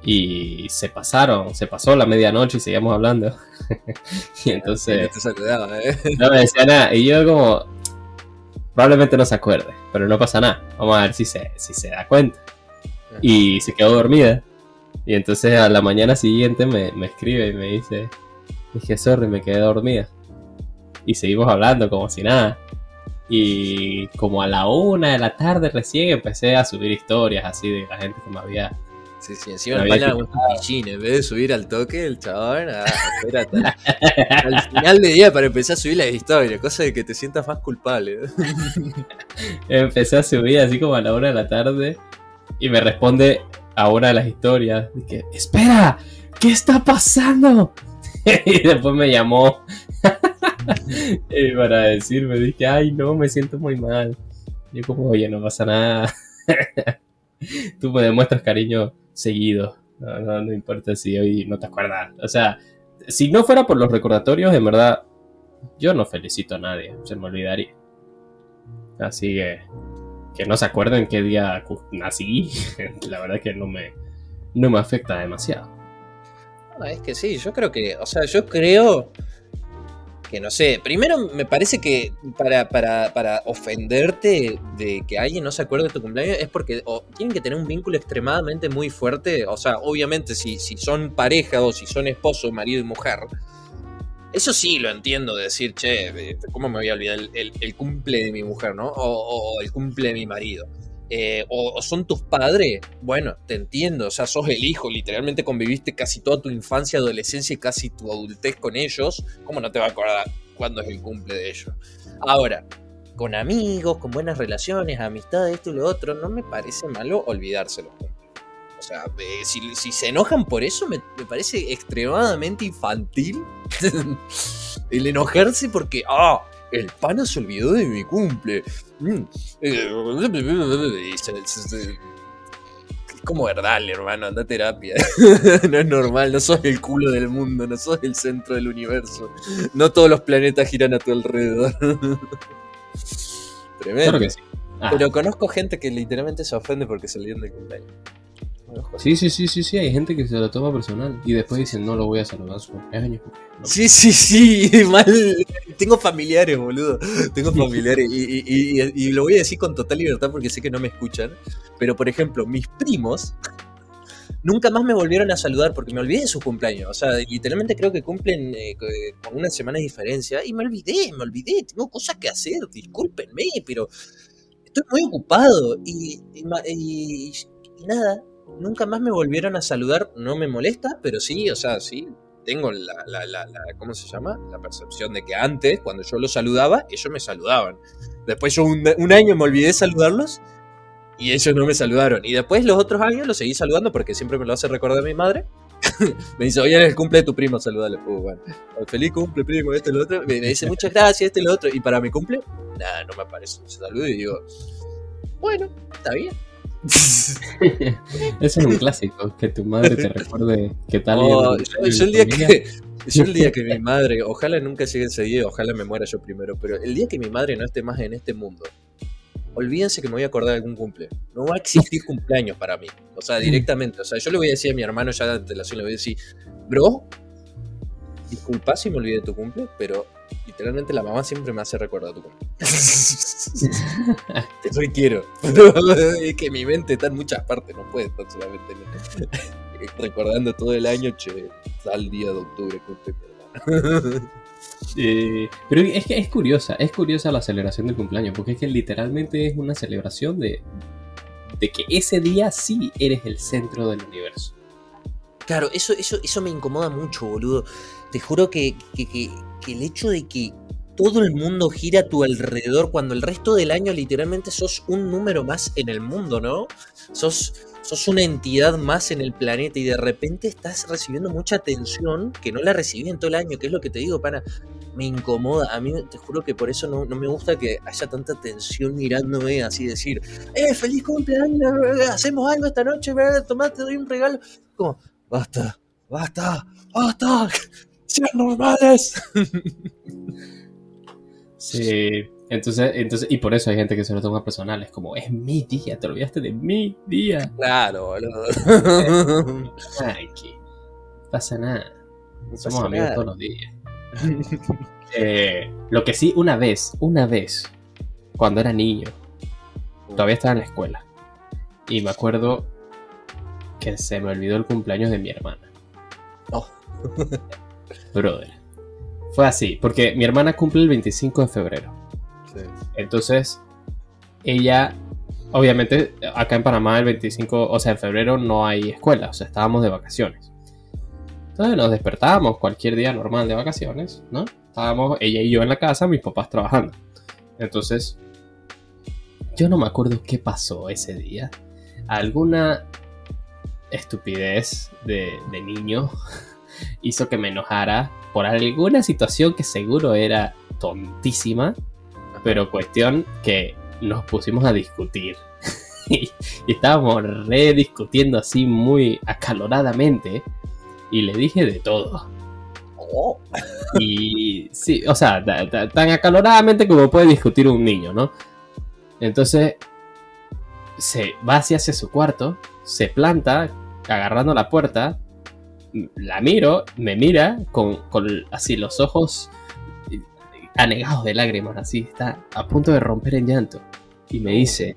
y se pasaron, se pasó la medianoche y seguíamos hablando. y entonces... No, te ¿eh? no me decía nada, y yo como, Probablemente no se acuerde, pero no pasa nada. Vamos a ver si se, si se da cuenta. Y se quedó dormida. Y entonces a la mañana siguiente me, me escribe y me dice, dije, sorry, me quedé dormida. Y seguimos hablando como si nada. Y como a la una de la tarde recién empecé a subir historias así de la gente que me había Sí, sí, encima el pana un pichín, en vez de subir al toque, el chabón, ah, espérate. al final de día para empezar a subir las historias, cosa de que te sientas más culpable. Empecé a subir así como a la una de la tarde y me responde a una de las historias, que, espera, ¿qué está pasando? y después me llamó. y para decirme, dije, ay, no, me siento muy mal. Yo como, oye, no pasa nada. Tú me demuestras cariño seguido. No, no, importa si hoy no te acuerdas. O sea, si no fuera por los recordatorios, en verdad, yo no felicito a nadie. Se me olvidaría. Así que que no se acuerden qué día nací, la verdad que no me, no me afecta demasiado. es que sí, yo creo que, o sea, yo creo que no sé, primero me parece que para, para, ofenderte de que alguien no se acuerde de tu cumpleaños es porque tienen que tener un vínculo extremadamente muy fuerte, o sea, obviamente si, si son pareja o si son esposo, marido y mujer, eso sí lo entiendo, decir, che, ¿cómo me voy a olvidar el, cumple de mi mujer, ¿no? O, el cumple de mi marido. Eh, o, son tus padres, bueno, te entiendo, o sea, sos el hijo, literalmente conviviste casi toda tu infancia, adolescencia y casi tu adultez con ellos, ¿cómo no te va a acordar cuándo es el cumple de ellos? Ahora, con amigos, con buenas relaciones, amistad, esto y lo otro, no me parece malo olvidárselo. O sea, si, se enojan por eso, me, parece extremadamente infantil el enojarse porque, ah, el pana se olvidó de mi cumple. Mm, eh, es como verdad, hermano, anda a terapia. no es normal, no sos el culo del mundo, no sos el centro del universo. No todos los planetas giran a tu alrededor. Tremendo. Ah. Pero conozco gente que literalmente se ofende porque se olvidan de cumpleaños. Sí, sí, sí, sí, sí, hay gente que se lo toma personal y después dicen, no lo voy a saludar su cumpleaños. Sí, sí, sí, mal. Tengo familiares, boludo. Tengo familiares y, lo voy a decir con total libertad porque sé que no me escuchan. Pero, por ejemplo, mis primos nunca más me volvieron a saludar porque me olvidé de su cumpleaños. O sea, literalmente creo que cumplen eh, con una semana de diferencia y me olvidé, me olvidé. Tengo cosas que hacer, discúlpenme, pero estoy muy ocupado y, y nada nunca más me volvieron a saludar, no me molesta, pero sí, o sea, sí, tengo la, la, la, ¿cómo se llama? La percepción de que antes, cuando yo los saludaba, ellos me saludaban. Después yo un, año me olvidé de saludarlos y ellos no me saludaron. Y después los otros años los seguí saludando porque siempre me lo hace recordar mi madre. me dice, oye, es el cumple de tu primo, saludale. Uh, bueno, feliz cumple, primo, este lo otro. Me, dice, muchas gracias, este lo otro. Y para mi cumple, nada, no me aparece un saludo y digo, bueno, está bien. Es un clásico, que tu madre te recuerde que tal. Oh, yo, el día que, yo el día que mi madre, ojalá nunca llegue ese día, ojalá me muera yo primero, pero el día que mi madre no esté más en este mundo, olvídense que me voy a acordar de algún cumple. No va a existir cumpleaños para mí. O sea, directamente. O sea, yo le voy a decir a mi hermano ya de antelación, le voy a decir, bro, disculpa si me olvidé de tu cumple, pero literalmente la mamá siempre me hace recordar tu cumpleaños. Te soy quiero. es que mi mente está en muchas partes, no puede estar solamente recordando todo el año, che, tal día de octubre, pero es que es curiosa, es curiosa la celebración del cumpleaños, porque es que literalmente es una celebración de, de que ese día sí eres el centro del universo. Claro, eso, eso, eso me incomoda mucho, boludo. Te juro que, el hecho de que todo el mundo gira a tu alrededor cuando el resto del año literalmente sos un número más en el mundo, ¿no? Sos, sos una entidad más en el planeta y de repente estás recibiendo mucha atención que no la recibí en todo el año, que es lo que te digo, para me incomoda. A mí te juro que por eso no, no me gusta que haya tanta atención mirándome, así decir, ¡eh, feliz cumpleaños! Hacemos algo esta noche, tomate, te doy un regalo. Como, basta, basta, basta, sean normales. Sí, entonces, entonces, y por eso hay gente que se lo toma personal, es como, es mi día, te olvidaste de mi día. Claro, boludo. Que pasa nada. Somos amigos todos los días. Eh, lo que sí, una vez, una vez, cuando era niño, todavía estaba en la escuela. Y me acuerdo que se me olvidó el cumpleaños de mi hermana. Oh. Brother. Fue así, porque mi hermana cumple el 25 de febrero. Entonces, ella, obviamente, acá en Panamá el 25, o sea, en febrero no hay escuela, o sea, estábamos de vacaciones. Entonces nos despertábamos cualquier día normal de vacaciones, ¿no? Estábamos ella y yo en la casa, mis papás trabajando. Entonces, yo no me acuerdo qué pasó ese día. Alguna estupidez de, niño hizo que me enojara por alguna situación que seguro era tontísima, pero cuestión que nos pusimos a discutir. y, estábamos rediscutiendo así muy acaloradamente y le dije de todo. Oh. Y sí, o sea, tan acaloradamente como puede discutir un niño, ¿no? Entonces se va hacia, hacia su cuarto, se planta agarrando la puerta, la miro, me mira con, con así los ojos anegados de lágrimas, así, está a punto de romper en llanto. Y me dice,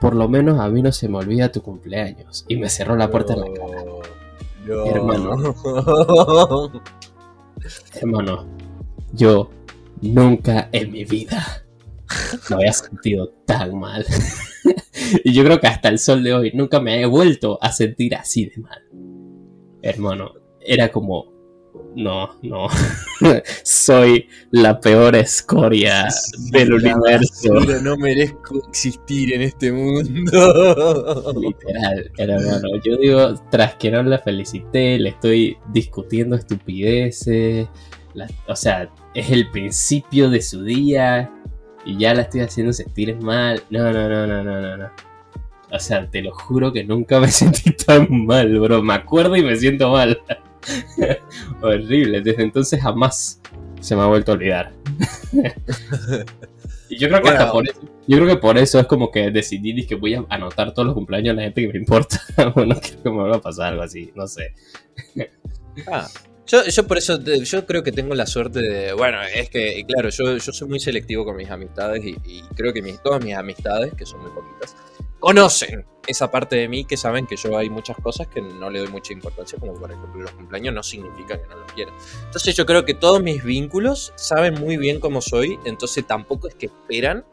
por lo menos a mí no se me olvida tu cumpleaños. Y me cerró la puerta en la cara. Hermano. Hermano, yo nunca en mi vida me había sentido tan mal. y yo creo que hasta el sol de hoy nunca me he vuelto a sentir así de mal. Hermano, era como, no, no. Soy la peor escoria del universo. No merezco existir en este mundo. Literal, hermano. Yo digo, tras que no la felicité, le estoy discutiendo estupideces. o sea, es el principio de su día y ya la estoy haciendo sentir mal. No, no, no, no, no, no, no. O sea, te lo juro que nunca me sentí tan mal, bro. Me acuerdo y me siento mal. Horrible. Desde entonces jamás se me ha vuelto a olvidar. y yo creo que hasta por eso, yo creo que por eso es como que decidí que voy a anotar todos los cumpleaños de la gente que me importa. bueno, creo que me va a pasar algo así, no sé. ah, yo, yo por eso, yo creo que tengo la suerte de, bueno, es que, claro, yo, yo soy muy selectivo con mis amistades y, creo que mis, todas mis amistades, que son muy poquitas, conocen esa parte de mí que saben que yo hay muchas cosas que no le doy mucha importancia, como por ejemplo los cumpleaños no significa que no los quiera. Entonces yo creo que todos mis vínculos saben muy bien cómo soy, entonces tampoco es que esperan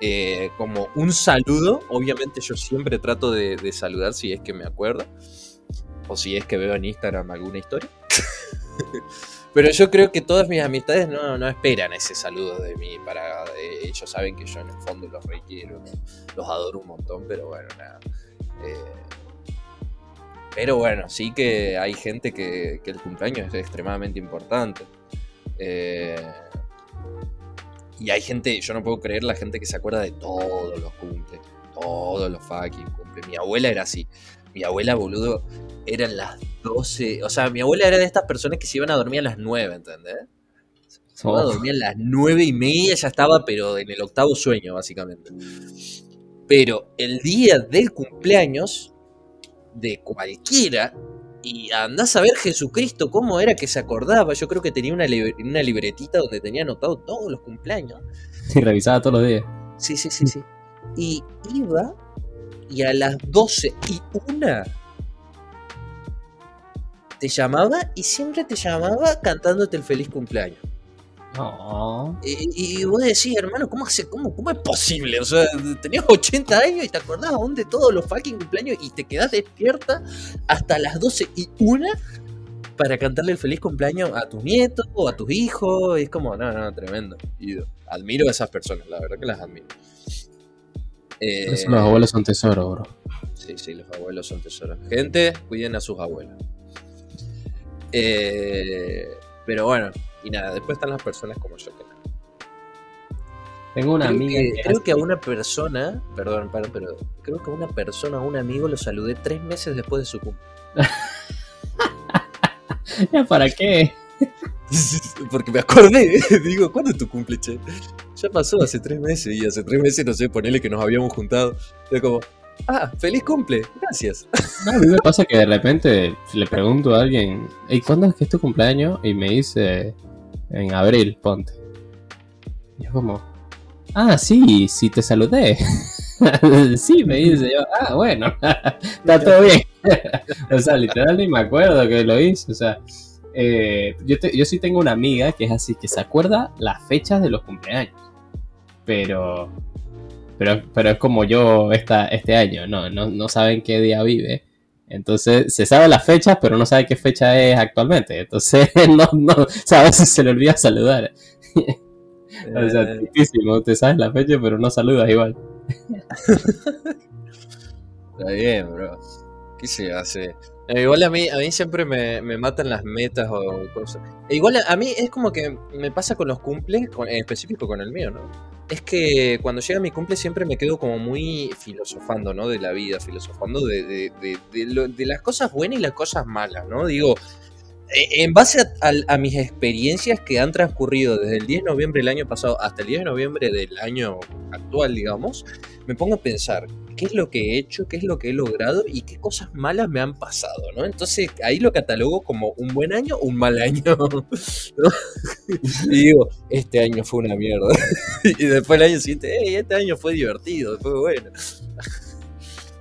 eh, como un saludo, obviamente yo siempre trato de, de saludar si es que me acuerdo o si es que veo en Instagram alguna historia. Pero yo creo que todas mis amistades no, esperan ese saludo de mí. Para, eh, ellos saben que yo en el fondo los requiero, los adoro un montón, pero bueno, nada. Eh, pero bueno, sí que hay gente que, el cumpleaños es extremadamente importante. Eh, y hay gente, yo no puedo creer la gente que se acuerda de todos los cumples. Todos los fucking cumples. Mi abuela era así. Mi abuela, boludo, eran las 12. O sea, mi abuela era de estas personas que se iban a dormir a las 9, ¿entendés? Se iban a oh. dormir a las 9 y media, ya estaba, pero en el octavo sueño, básicamente. Pero el día del cumpleaños de cualquiera, y andás a ver Jesucristo cómo era que se acordaba. Yo creo que tenía una, una libretita donde tenía anotado todos los cumpleaños. Y revisaba todos los días. Sí, sí, sí, sí. Y iba y a las 12 y una te llamaba y siempre te llamaba cantándote el feliz cumpleaños. Y, vos decís, hermano, ¿cómo, hace, cómo, ¿cómo es posible? O sea, tenías 80 años y te acordás aún de todos los fucking cumpleaños y te quedás despierta hasta las 12 y una para cantarle el feliz cumpleaños a tus nietos o a tus hijos. es como, no, no, tremendo. Y admiro a esas personas, la verdad que las admiro. Los abuelos son tesoros, bro. Sí, sí, los abuelos son tesoros. Gente, cuiden a sus abuelos. Eh, pero bueno, y nada, después están las personas como yo que Tengo una amiga. creo que a una persona, perdón, perdón, pero creo que a una persona, a un amigo lo saludé tres meses después de su cumple. ¿Ya para qué? Porque me acordé, digo, ¿cuándo es tu cumple, che? Ya pasó hace tres meses y hace tres meses, no sé, ponele que nos habíamos juntado. Yo como, Ah, feliz cumple, gracias. a mí me pasa que de repente le pregunto a alguien, ¿y cuándo es que es tu cumpleaños? Y me dice, en abril, ponte. Y yo como, ah, sí, sí te saludé. sí, me dice yo, ah, bueno, está todo bien. o sea, literal ni me acuerdo que lo hice, o sea. Eh, yo, yo sí tengo una amiga que es así, que se acuerda las fechas de los cumpleaños. Pero pero, pero es como yo esta, este año, no, no, saben qué día vive. Entonces, se sabe las fechas, pero no sabe qué fecha es actualmente. Entonces, no, no, o sea, a veces se le olvida saludar. o sea, eh. tristísimo, te sabes la fecha, pero no saludas igual. Está bien, bro. ¿Qué se hace? Eh, igual a mí, a mí siempre me, me matan las metas o cosas. E igual a, a mí es como que me pasa con los cumples, en específico con el mío, ¿no? Es que cuando llega mi cumple siempre me quedo como muy filosofando, ¿no? De la vida, filosofando de, de- de- de lo- las cosas buenas y las cosas malas, ¿no? Digo, en base a mis experiencias que han transcurrido desde el 10 de noviembre del año pasado hasta el 10 de noviembre del año actual, digamos, me pongo a pensar qué es lo que he hecho, qué es lo que he logrado y qué cosas malas me han pasado, ¿no? Entonces ahí lo catalogo como un buen año o un mal año. ¿no? Y digo, este año fue una mierda. Y después el año siguiente, hey, este año fue divertido, fue bueno.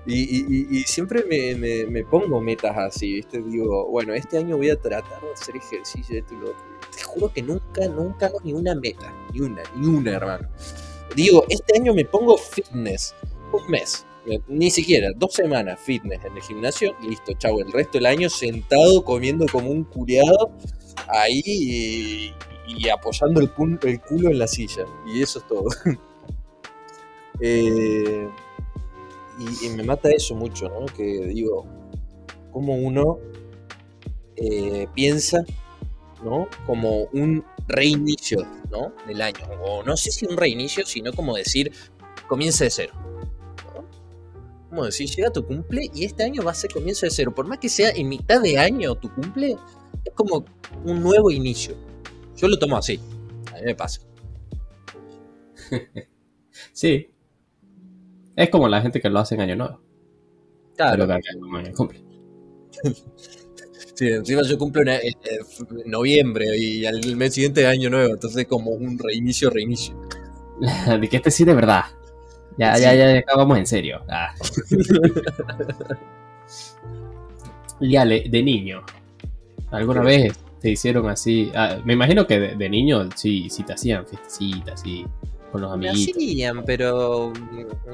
Y, y- y- y siempre me, pongo metas así, ¿viste? Digo, bueno, este año voy a tratar de hacer ejercicio, esto y lo. Te juro que nunca, nunca hago ni una meta, ni una, ni una, hermano. Digo, este año me pongo fitness, un mes, eh, ni siquiera, dos semanas fitness en el gimnasio, listo, chau, el resto del año sentado comiendo como un curiado ahí y, y apoyando el, el culo en la silla, y eso es todo. Eh, y, me mata eso mucho, ¿no? Que digo, como uno eh, piensa, ¿no? Como un reinicio, ¿no? Del año. O no sé si un reinicio, sino como decir, comienza de cero. ¿no? Como decir, llega tu cumple y este año va a ser comienzo de cero. Por más que sea en mitad de año tu cumple, es como un nuevo inicio. Yo lo tomo así. A mí me pasa. Sí. Es como la gente que lo hace en Año Nuevo. Claro. Pero que acá no me cumple. Sí, encima yo cumplo en, en- en noviembre y al mes siguiente año nuevo, entonces como un reinicio, reinicio. de que este sí de verdad. Ya, Sí. ya, ya, acá vamos en serio. Ah. Y Ale, de niño, ¿alguna Sí. vez te hicieron así? Ah, me imagino que de, de niño sí, sí te hacían fiestecitas, así, con los amiguitos. hacían, pero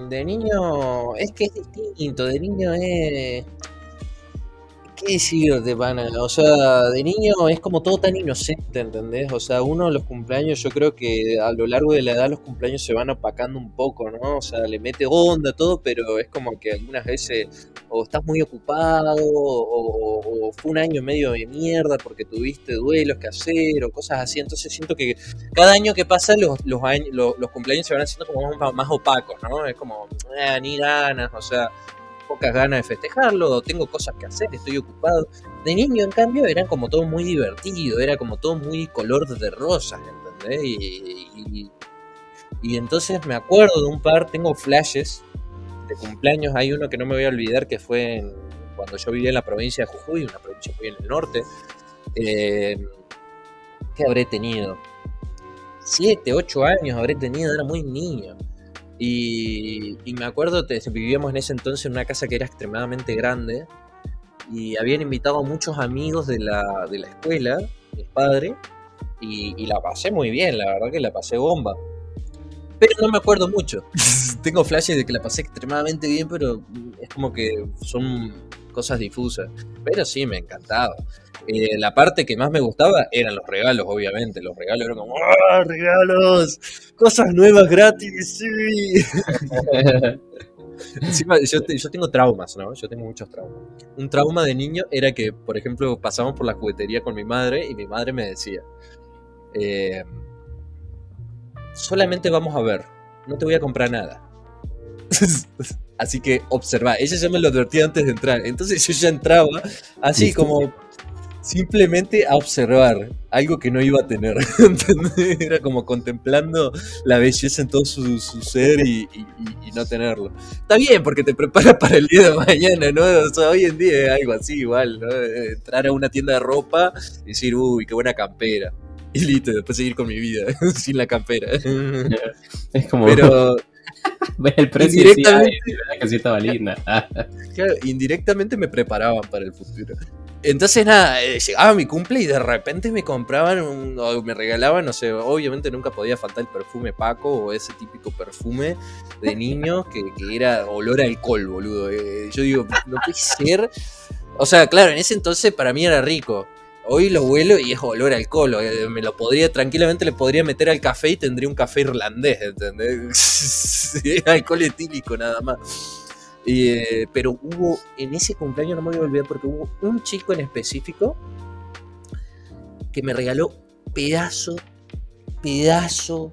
de niño es que es distinto, de niño es... ¿Qué decirte, pana? O sea, de niño es como todo tan inocente, ¿entendés? O sea, uno los cumpleaños, yo creo que a lo largo de la edad los cumpleaños se van opacando un poco, ¿no? O sea, le mete onda todo, pero es como que algunas veces o estás muy ocupado o, fue un año medio de mierda porque tuviste duelos que hacer o cosas así. Entonces siento que cada año que pasa los, los, años, los, cumpleaños se van haciendo como más, más opacos, ¿no? Es como, "Ah, ni ganas, o sea, pocas ganas de festejarlo, tengo cosas que hacer, estoy ocupado. De niño, en cambio, eran como todo muy divertido, era como todo muy color de rosas, ¿entendés? Y entonces me acuerdo de un par, tengo flashes de cumpleaños, hay uno que no me voy a olvidar que fue en- cuando yo vivía en la provincia de Jujuy, una provincia muy en el norte. Eh, ¿Qué habré tenido? Siete, ocho años habré tenido, era muy niño. Y, y me acuerdo, te- vivíamos en ese entonces en una casa que era extremadamente grande y habían invitado a muchos amigos de la, de la escuela, mis padres, y, y la pasé muy bien, la verdad que la pasé bomba. Pero no me acuerdo mucho. Tengo flashes de que la pasé extremadamente bien, pero es como que son cosas difusas. Pero sí, me encantaba. Eh, la parte que más me gustaba eran los regalos, obviamente. Los regalos eran como, ¡ah, regalos! Cosas nuevas gratis, sí. Encima, yo, te- yo tengo traumas, ¿no? Yo tengo muchos traumas. Un trauma de niño era que, por ejemplo, pasamos por la juguetería con mi madre y mi madre me decía, eh, solamente vamos a ver, no te voy a comprar nada. Así que observa, ella ya me lo advertía antes de entrar. Entonces yo ya entraba así como simplemente a observar algo que no iba a tener. ¿entendés? Era como contemplando la belleza en todo su, su ser y, y- y- y no tenerlo. Está bien, porque te prepara para el día de mañana, ¿no? O sea, hoy en día es algo así igual, ¿no? Eh, Entrar a una tienda de ropa y decir, uy, qué buena campera. Y listo, después seguir con mi vida sin la campera. Es como Pero ves el precio y decís, Indirectamente- "Ay, de verdad que sí estaba linda. Claro, indirectamente me preparaban para el futuro. Entonces, nada, eh, llegaba mi cumple y de repente me compraban un- o me regalaban, no sé, obviamente nunca podía faltar el perfume Paco o ese típico perfume de niños que, que era olor a alcohol, boludo. Eh, yo digo, no puede ser. O sea, claro, en ese entonces para mí era rico. Hoy lo huelo y es olor a alcohol. eh, Me lo podría, tranquilamente le podría meter al café y tendría un café irlandés, ¿entendés? alcohol etílico nada más. Eh, pero hubo, en ese cumpleaños no me voy a olvidar porque hubo un chico en específico que me regaló pedazo, pedazo,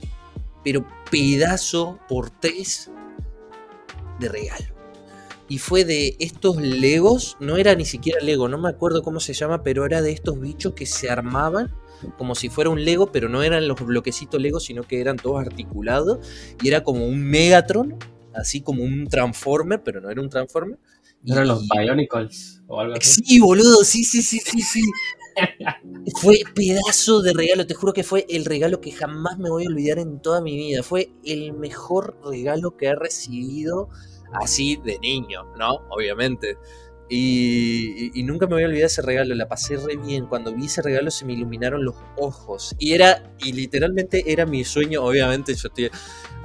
pero pedazo por tres de regalo. Y fue de estos Legos, no era ni siquiera Lego, no me acuerdo cómo se llama, pero era de estos bichos que se armaban como si fuera un Lego, pero no eran los bloquecitos Lego, sino que eran todos articulados. Y era como un Megatron, así como un Transformer, pero no era un Transformer. ¿Eran los Bionicles o algo así? Sí, boludo, sí, sí, sí, sí, sí. fue pedazo de regalo, te juro que fue el regalo que jamás me voy a olvidar en toda mi vida. Fue el mejor regalo que he recibido así de niño, ¿no? Obviamente. Y, nunca me voy a olvidar ese regalo, la pasé re bien. Cuando vi ese regalo se me iluminaron los ojos. Y era, y literalmente era mi sueño, obviamente yo estoy,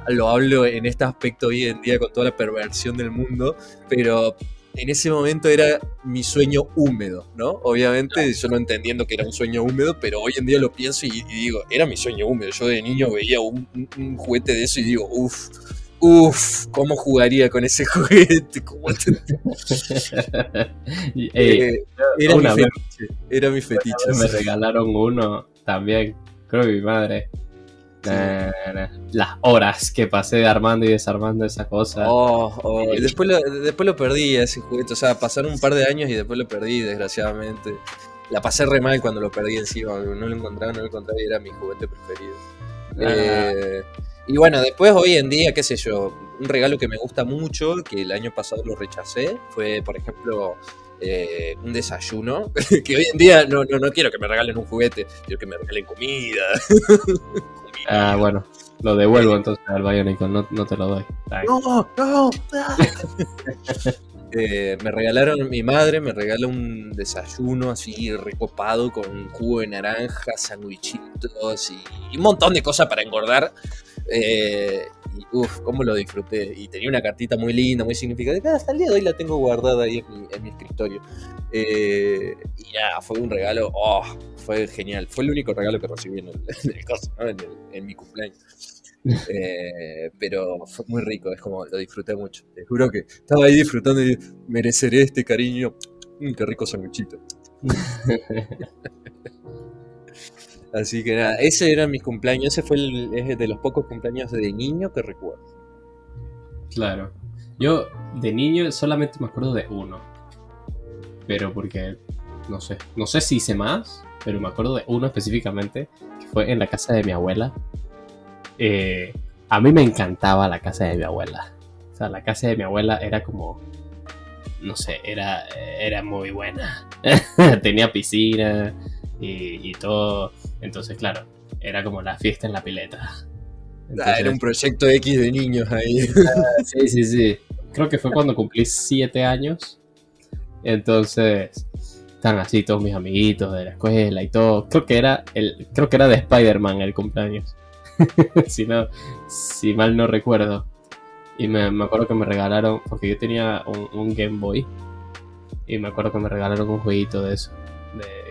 lo hablo en este aspecto hoy en día con toda la perversión del mundo, pero en ese momento era mi sueño húmedo, ¿no? Obviamente yo no entendiendo que era un sueño húmedo, pero hoy en día lo pienso y, digo, era mi sueño húmedo. Yo de niño veía un, un juguete de eso y digo, uff Uf, ¿cómo jugaría con ese juguete? Eh, era, mi fetiche, era mi fetiche. Me regalaron uno también, creo que mi madre. las horas que pasé armando y desarmando esa cosa. Oh, oh, y después lo, después lo perdí ese juguete. O sea, pasaron un par de años y después lo perdí, desgraciadamente. La pasé re mal cuando lo perdí encima. No lo encontraba, no lo encontraba y era mi juguete preferido. Eh, y bueno, después hoy en día, qué sé yo, un regalo que me gusta mucho, que el año pasado lo rechacé, fue, por ejemplo, eh, un desayuno, que hoy en día no, no, no, quiero que me regalen un juguete, quiero que me regalen comida. Ah, bueno, lo devuelvo entonces al Bionicle, no, no te lo doy. No, no. Eh, me regalaron, mi madre me regaló un desayuno así recopado con jugo de naranja, sandwichitos y un montón de cosas para engordar. Eh, y uff, cómo lo disfruté. Y tenía una cartita muy linda, muy significativa. Hasta el día de hoy la tengo guardada ahí en mi, escritorio. Eh, y ya, fue un regalo. Oh, fue genial. Fue el único regalo que recibí en, el, en, mi cumpleaños. Eh, pero fue muy rico, es como lo disfruté mucho. Te juro que estaba ahí disfrutando y mereceré este cariño. Mm, qué rico sanguchito. Así que nada, ese era mi cumpleaños, ese fue el, de los pocos cumpleaños de niño que recuerdo. Claro. Yo de niño solamente me acuerdo de uno. Pero porque, no sé, no sé si hice más, pero me acuerdo de uno específicamente, que fue en la casa de mi abuela. Eh, a mí me encantaba la casa de mi abuela. O sea, la casa de mi abuela era como, no sé, era, era muy buena. Tenía piscina y, y todo. Entonces, claro, era como la fiesta en la pileta. ah, era un proyecto X de niños ahí. Ah, sí, sí, sí. Creo que fue cuando cumplí siete años. Entonces, están así todos mis amiguitos de la escuela y todo. Creo que era el, creo que era de Spider-Man el cumpleaños. si no, si mal no recuerdo. Y me, acuerdo que me regalaron, porque yo tenía un, Game Boy. Y me acuerdo que me regalaron un jueguito de eso.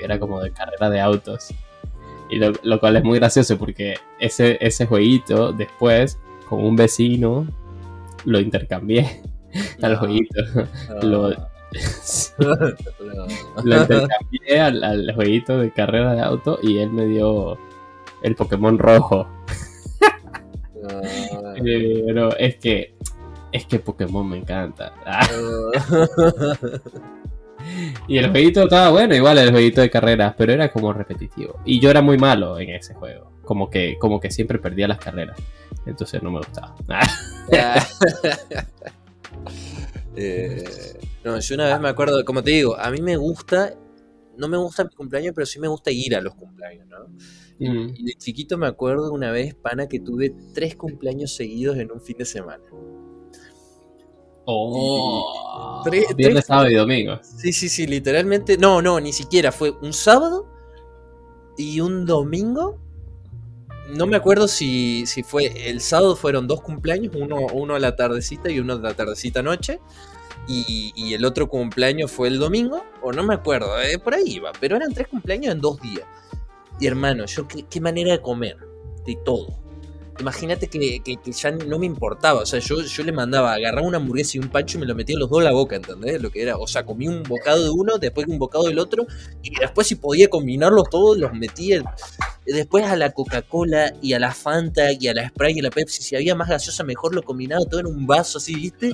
Era como de carrera de autos. Y lo, cual es muy gracioso porque ese, ese jueguito después, con un vecino, lo intercambié al ah. jueguito. Ah. Lo, lo intercambié al, jueguito de carrera de auto y él me dio el Pokémon rojo. Ah. Eh, pero es que es que Pokémon me encanta. Y el jueguito estaba bueno, igual el jueguito de carreras, pero era como repetitivo. Y yo era muy malo en ese juego. Como que, como que siempre perdía las carreras. Entonces no me gustaba. Eh, no, yo una vez me acuerdo, como te digo, a mí me gusta, no me gusta mi cumpleaños, pero sí me gusta ir a los cumpleaños, ¿no? Mm. Y de chiquito me acuerdo una vez, pana, que tuve tres cumpleaños seguidos en un fin de semana. Oh, viernes, sábado y domingo. Sí, sí, sí, literalmente. No, no, ni siquiera. Fue un sábado y un domingo. No me acuerdo si, si fue. El sábado fueron dos cumpleaños, uno, uno a la tardecita y uno a la tardecita noche. Y, el otro cumpleaños fue el domingo, o no me acuerdo, eh, por ahí iba. Pero eran tres cumpleaños en dos días. Y hermano, yo qué, qué manera de comer, de todo imagínate que, ya no me importaba. O sea, yo, yo le mandaba, agarraba una hamburguesa y un pancho y me lo metía los dos en la boca, ¿entendés? Lo que era. O sea, comí un bocado de uno, después un bocado del otro, y después si podía combinarlos todos, los metía. Después a la Coca-Cola y a la Fanta y a la Sprite y a la Pepsi, si había más gaseosa, mejor lo combinaba todo en un vaso así, ¿viste?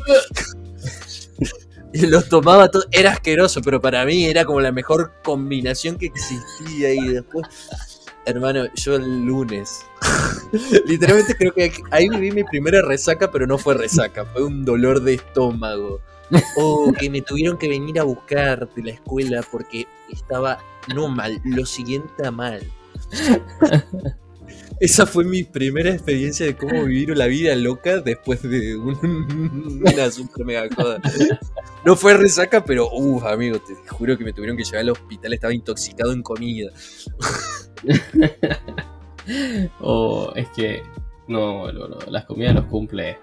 y los tomaba todo. Era asqueroso, pero para mí era como la mejor combinación que existía. Y después, hermano, yo el lunes, literalmente creo que ahí viví mi primera resaca, pero no fue resaca, fue un dolor de estómago. O que me tuvieron que venir a buscar de la escuela porque estaba no mal, lo siguiente a mal. Esa fue mi primera experiencia de cómo vivir la vida loca después de un- una super mega joda. No fue resaca, pero uff, amigo, te juro que me tuvieron que llevar al hospital, estaba intoxicado en comida. O es que. No, las comidas los cumple.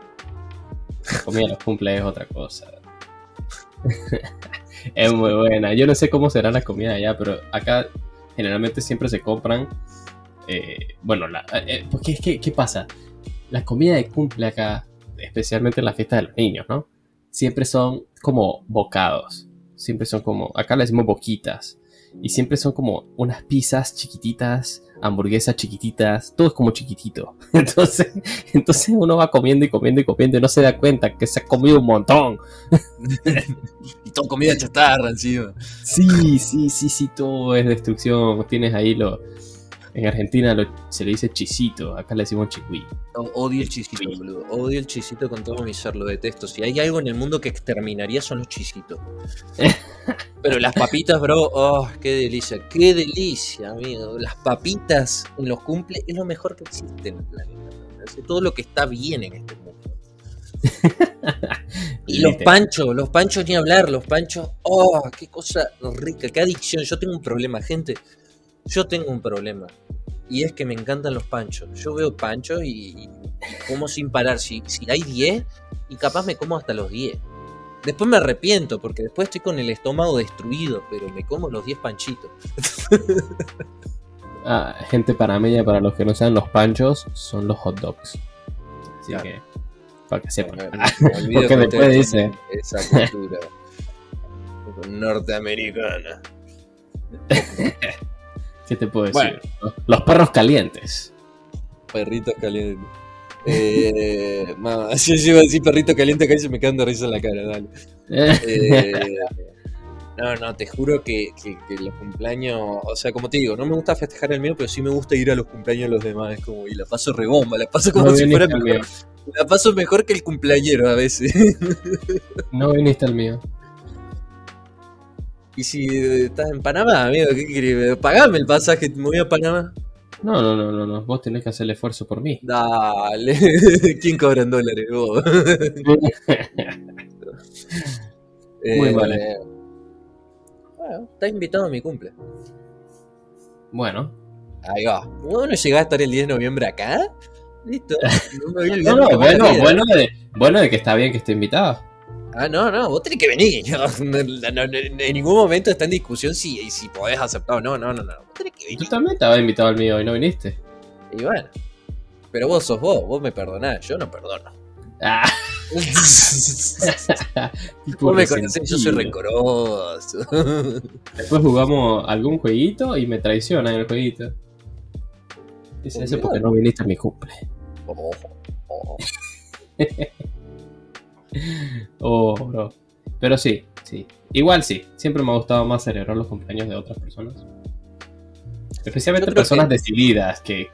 Las comidas los cumple es otra cosa. es muy buena. Yo no sé cómo serán las comidas allá, pero acá generalmente siempre se compran. Eh, bueno, la, eh, porque es que, ¿qué pasa? Las comidas de cumple acá, especialmente en la fiesta de los niños, ¿no? Siempre son como bocados. Siempre son como. Acá le decimos boquitas. Y siempre son como unas pizzas chiquititas, hamburguesas chiquititas, todo es como chiquitito. Entonces, entonces uno va comiendo y comiendo y comiendo y no se da cuenta que se ha comido un montón. Y todo comida chatarra encima. Sí, sí, sí, sí, todo es destrucción. Tienes ahí lo. En Argentina lo- se le dice chisito, acá le decimos chicuí. Odio el chisito, boludo. Odio el chisito con todo mi ser, lo detesto. Si hay algo en el mundo que exterminaría son los chisitos. Pero las papitas, bro, oh, qué delicia, qué delicia, amigo. Las papitas en los cumple es lo mejor que existe en el planeta. Es todo lo que está bien en este mundo. Y los panchos, los panchos ni hablar, los panchos, oh, qué cosa rica, qué adicción. Yo tengo un problema, gente. Yo tengo un problema. Y es que me encantan los panchos. Yo veo panchos y, y como sin parar. Si, si hay 10, y capaz me como hasta los 10. Después me arrepiento, porque después estoy con el estómago destruido, pero me como los 10 panchitos. Ah, gente panameña, para los que no sean los panchos, son los hot dogs. Así Claro. que, para que sepan. Porque que después dice- Esa cultura norteamericana. ¿Qué te puedo decir? Bueno. Los, perros calientes. Perritos calientes. Eh, mamá, si yo llego a decir perrito caliente acá y se me quedan de risa en la cara, dale. Eh, no, no, te juro que, que- que los cumpleaños, o sea, como te digo, no me gusta festejar el mío, pero sí me gusta ir a los cumpleaños de los demás, es como, y la paso rebomba, la paso como no si fuera mejor, la paso mejor que el cumpleañero a veces. No viniste al mío. Y si estás en Panamá, amigo, ¿qué querés? Pagame el pasaje, me voy a Panamá. No, no, no, no, no. Vos tenés que hacer el esfuerzo por mí. Dale, ¿quién cobra en dólares? Vos. Muy Eh. Bueno, estás invitado a mi cumple. Bueno. Ahí va. ¿Vos no llegás a estar el 10 de noviembre acá? Listo. No me voy No, no, bueno, bueno de, bueno de que está bien que esté invitado. Ah, no, no, vos tenés que venir. No, no, no, en ningún momento está en discusión si, si podés aceptar o no. No, no, no. Vos tenés que Tú venir. también estabas invitado al mío y no viniste. Y bueno. Pero vos sos vos, vos me perdonás, yo no perdono. Ah, vos me conocés, yo soy rencoroso. Después jugamos algún jueguito y me traiciona en el jueguito. Dice eso porque no viniste a mi cumple. Oh, oh. Oh, bro. Pero sí, sí. Igual sí. Siempre me ha gustado más celebrar los cumpleaños de otras personas. Especialmente personas que- decididas que,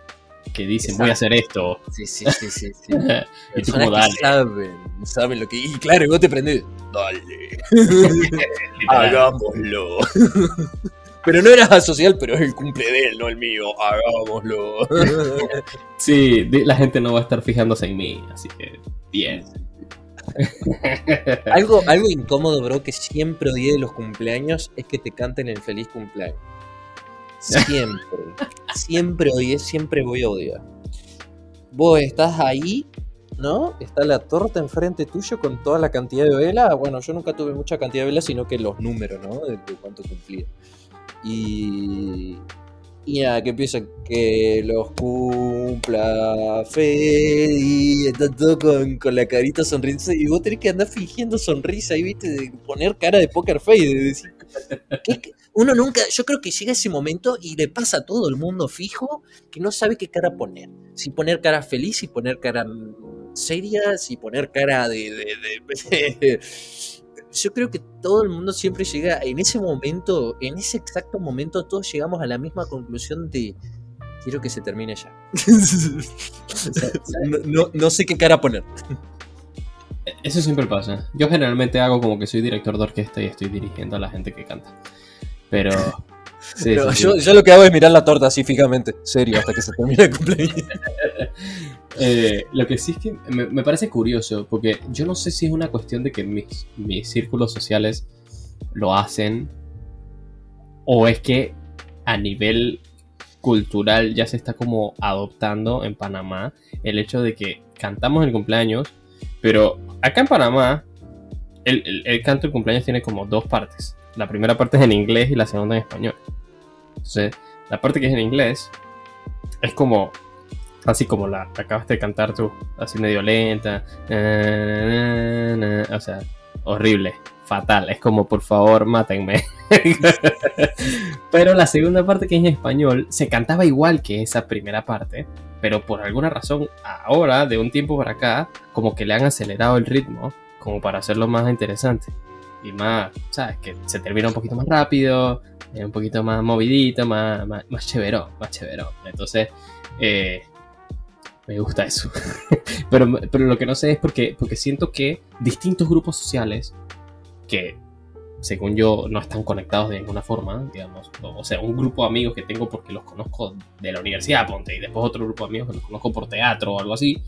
que dicen voy a hacer esto. Sí, sí, sí, sí. sí. y tú como dale. saben, saben lo que. Y claro, y vos te prendés. Dale. Hagámoslo. Pero no eras asocial, pero es el cumple de él, no el mío. Hagámoslo. Sí, la gente no va a estar fijándose en mí, así que bien. algo, algo incómodo, bro, que siempre odié de los cumpleaños es que te canten el feliz cumpleaños. Siempre. siempre odié, siempre voy a odiar. Vos estás ahí, ¿no? Está la torta enfrente tuyo con toda la cantidad de velas. Bueno, yo nunca tuve mucha cantidad de velas, sino que los números, ¿no? De, de cuánto cumplía. Y. Y nada, que empieza que los cumpla Freddy, está todo con, con la carita sonrisa y vos tenés que andar fingiendo sonrisa y viste, de poner cara de poker face, uno nunca, yo creo que llega ese momento y le pasa a todo el mundo fijo que no sabe qué cara poner. Si poner cara feliz, si poner cara seria, si poner cara de... de- de- yo creo que todo el mundo siempre llega en ese momento, en ese exacto momento, todos llegamos a la misma conclusión de quiero que se termine ya. no, no- no sé qué cara poner. Eso siempre pasa. Yo generalmente hago como que soy director de orquesta y estoy dirigiendo a la gente que canta. Pero. Sí, Pero sí, sí. yo, yo lo que hago es mirar la torta así fijamente, serio, hasta que se termine el cumpleaños. Eh, lo que sí es que me, me parece curioso, porque yo no sé si es una cuestión de que mis, mis círculos sociales lo hacen, o es que a nivel cultural ya se está como adoptando en Panamá el hecho de que cantamos el cumpleaños, pero acá en Panamá el, el- el canto del cumpleaños tiene como dos partes. La primera parte es en inglés y la segunda en español. La parte que es en inglés es como así como la acabaste de cantar tú, así medio lenta, o sea, horrible, fatal, es como por favor mátenme. pero la segunda parte que es en español se cantaba igual que esa primera parte, pero por alguna razón ahora, de un tiempo para acá, como que le han acelerado el ritmo, como para hacerlo más interesante. Y más, ¿sabes? Que se termina un poquito más rápido, eh, un poquito más movidito, más, más, más chéverón, más chéverón. Entonces, eh, me gusta eso. pero, pero lo que no sé es porque, porque siento que distintos grupos sociales que, según yo, no están conectados de ninguna forma, digamos, o, o sea, un grupo de amigos que tengo porque los conozco de la universidad, ponte, y después otro grupo de amigos que los conozco por teatro o algo así,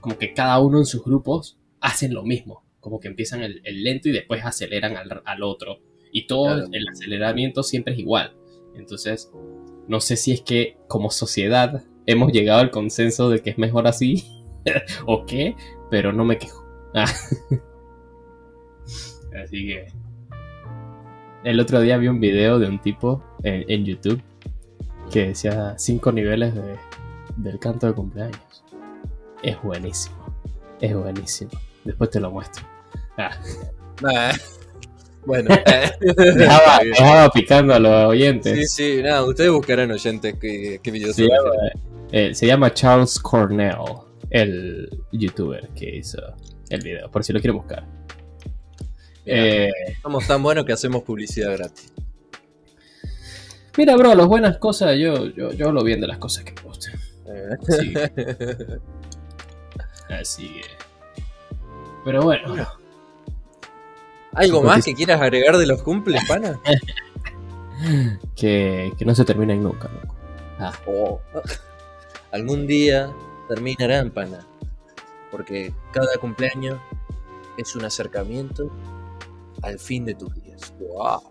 como que cada uno en sus grupos hacen lo mismo, como que empiezan el, el lento y después aceleran al, al otro, y todo Claro. el aceleramiento siempre es igual. Entonces, no sé si es que como sociedad hemos llegado al consenso de que es mejor así o qué, pero no me quejo. Ah. Así que el otro día vi un video de un tipo en, en YouTube que decía cinco niveles de- del canto de cumpleaños. Es buenísimo, es buenísimo. Después te lo muestro. Ah, bueno, dejaba, dejaba picando a los oyentes. sí, sí, nada, ustedes buscarán oyentes qué, qué videos Se llama, eh, se llama Charles Cornell, el youtuber que hizo el video, por si lo quieren buscar. Mira, Eh, Somos tan buenos que hacemos publicidad gratis. mira, bro, las buenas cosas, yo, yo, yo hablo bien de las cosas que me gustan. Eh, Así que, así que- Pero bueno, ¿Algo más que quieras agregar de los cumples, pana? que, que no se terminen nunca, loco. Ah, Oh. Algún día terminarán, pana. Porque cada cumpleaños es un acercamiento al fin de tus días. ¡Wow!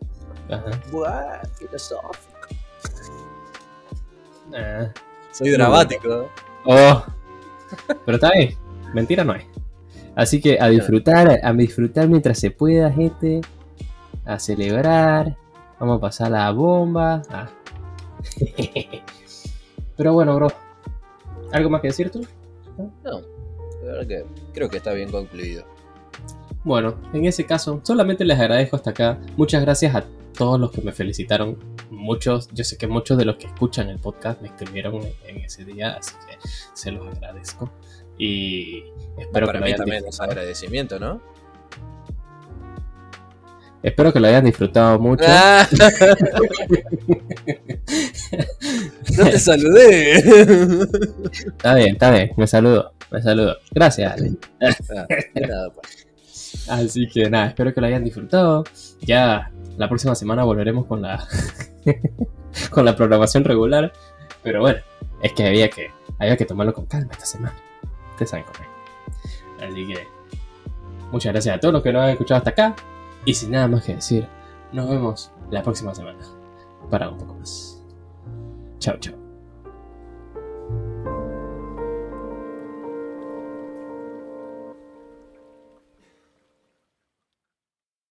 ¡Wow! Filosófico. Ah. Soy dramático. ¿eh? Oh. Pero está bien, mentira no es. Así que a disfrutar, a disfrutar mientras se pueda, gente. A celebrar. Vamos a pasar la bomba. Ah. Pero bueno, bro. ¿Algo más que decir tú? No, la verdad que creo que está bien concluido. Bueno, en ese caso, solamente les agradezco hasta acá. Muchas gracias a todos los que me felicitaron. Muchos, yo sé que muchos de los que escuchan el podcast me escribieron en, en ese día, así que se los agradezco. Y espero que lo hayan también es agradecimiento, ¿no? Espero que lo hayan disfrutado mucho. Ah. no te saludé. Está bien, está bien. Me saludo, me saludo. Gracias, Ale. Ah, nada, pa. Así que nada, espero que lo hayan disfrutado. Ya la próxima semana volveremos con la con la programación regular. Pero bueno, es que había que había que tomarlo con calma esta semana. Ustedes saben cómo. Así que muchas gracias a todos los que nos han escuchado hasta acá. Y sin nada más que decir, nos vemos la próxima semana para un poco más. Chao, chao.